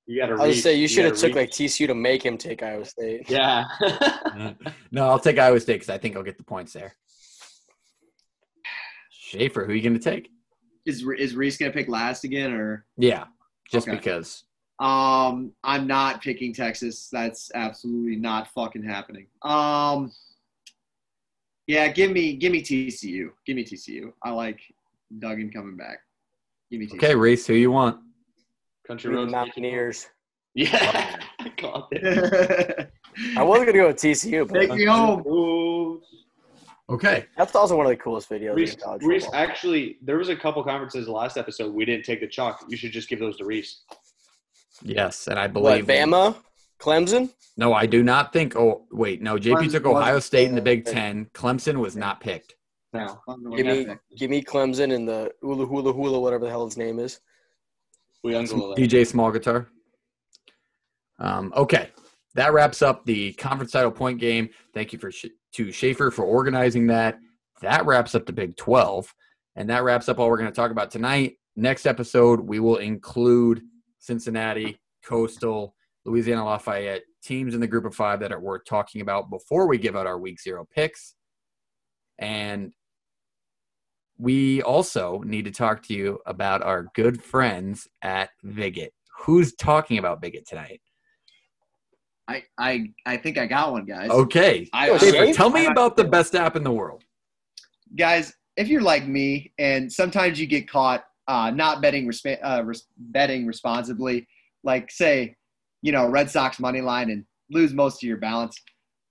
you got to. I was say you should have gotta took like. TCU to make him take Iowa State. Yeah. no, I'll take Iowa State because I think I'll get the points there. Schaefer, who are you going to take? is is Reese going to pick last again or? Yeah, just Okay. because. Um, I'm not picking Texas. That's absolutely not fucking happening. Um, Yeah, give me give me TCU. Give me TCU. I like Duggan coming back. Give me TCU. Okay, Reese, who you want? Country The roads. Mountaineers. Yeah. I caught. I was gonna go with TCU, Take but me home. Ooh. Okay. that's also one of the coolest videos Reese, in college Reese, actually, there was a couple conferences last episode we didn't take the chalk. You should just give those to Reese. Yes, and I What, believe Bama, Clemson? No, I do not think. Oh, wait, no. JP Clemson took Ohio was- State in the Big Ten. Clemson was not picked. No. Give me, give me Clemson and the hula hula hula, whatever the hell its name is. We uncle DJ Small Guitar. Um, okay, that wraps up the conference title point game. Thank you for Sh- to Schaefer for organizing that. That wraps up the Big Twelve, and that wraps up all we're going to talk about tonight. Next episode, we will include Cincinnati, Coastal, Louisiana Lafayette teams in the group of five that are worth talking about before we give out our Week Zero picks, and we also need to talk to you about our good friends at Viget. Who's talking about Viget tonight? I, I I think I got one, guys. Okay. I, I- Schaefer, tell me about the best app in the world. guys, if you're like me, and sometimes you get caught uh, not betting resp- uh, res- betting responsibly, like say, you know, Red Sox money line and lose most of your balance,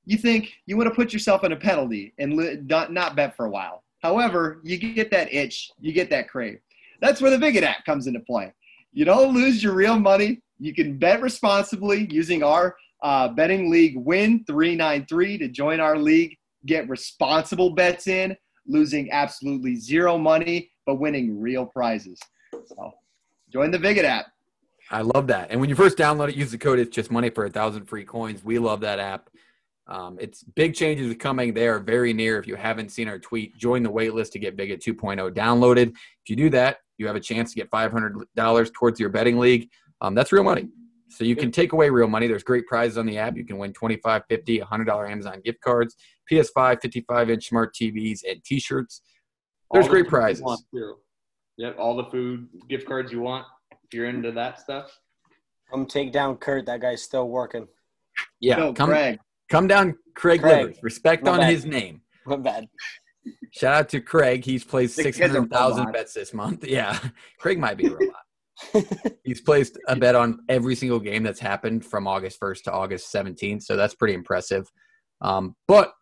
you think you want to put yourself in a penalty and li- not, not bet for a while. However, you get that itch, you get that crave. That's where the Viget app comes into play. You don't lose your real money. You can bet responsibly using our uh, betting league Win three nine three to join our league. Get responsible bets in losing absolutely zero money, but winning real prizes. So join the Viget app. I love that. And when you first download it, use the code It's Just Money for a thousand free coins. We love that app. Um, it's big changes are coming. They are very near. If you haven't seen our tweet, join the waitlist to get Viget 2.0 downloaded. If you do that, you have a chance to get $500 towards your betting league. Um, that's real money. So you can take away real money. There's great prizes on the app. You can win 25 50 $100 Amazon gift cards, PS5, 55 inch smart TVs, and t shirts. There's the great prizes. Yep, all the food gift cards you want. If you're into that stuff. Come take down Kurt. That guy's still working. Yeah, Go, come, Craig. come down, Craig, Craig. Livers. Respect My on bad. his name. My bad. Shout out to Craig. He's placed The six kid's a hundred thousand robot. bets this month. Yeah, Craig might be a robot. He's placed a bet on every single game that's happened from August first to August seventeenth. So that's pretty impressive. Um, but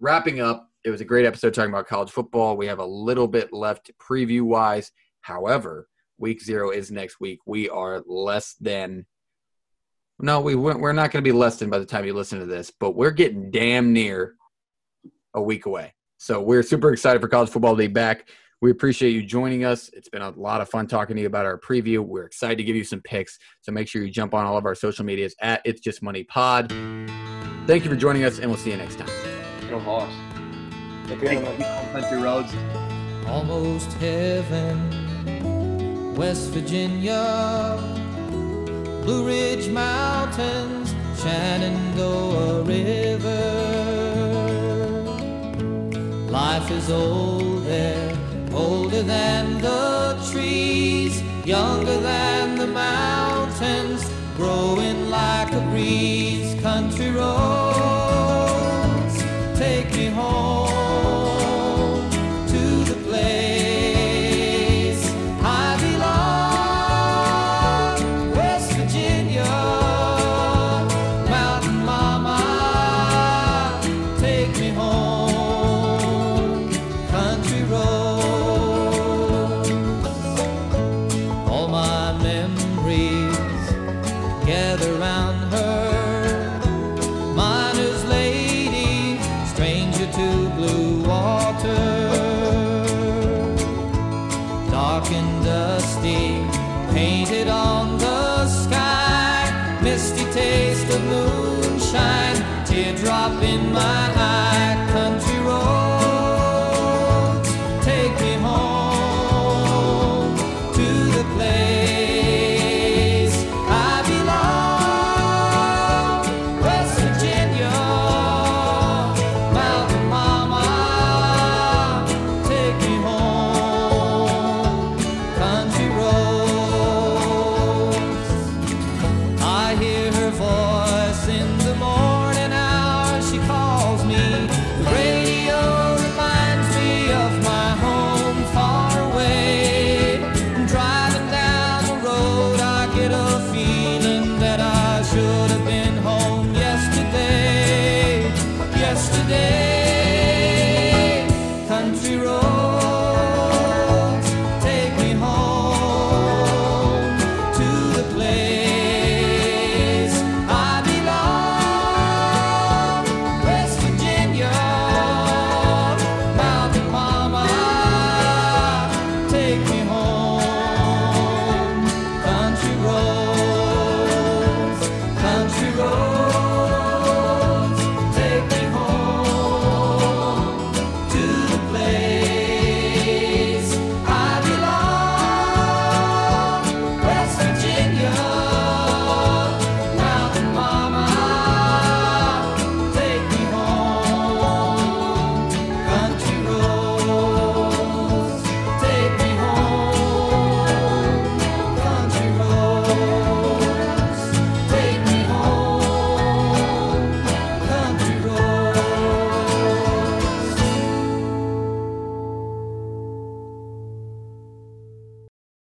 wrapping up, it was a great episode talking about college football. We have a little bit left preview wise. However, week zero is next week. We are less than. No, we we're not going to be less than by the time you listen to this, but we're getting damn near a week away. So we're super excited for college football to be back. We appreciate you joining us. It's been a lot of fun talking to you about our preview. We're excited to give you some picks. So make sure you jump on all of our social medias at It's Just Money Pod. Thank you for joining us, and we'll see you next time. Go Hawks. If you're Thank in you, the- Country Roads. almost heaven. West Virginia, Blue Ridge Mountains, Shenandoah River. Life is old there, older than the trees, younger than the mountains, growing like a breeze. Country roads, take me home.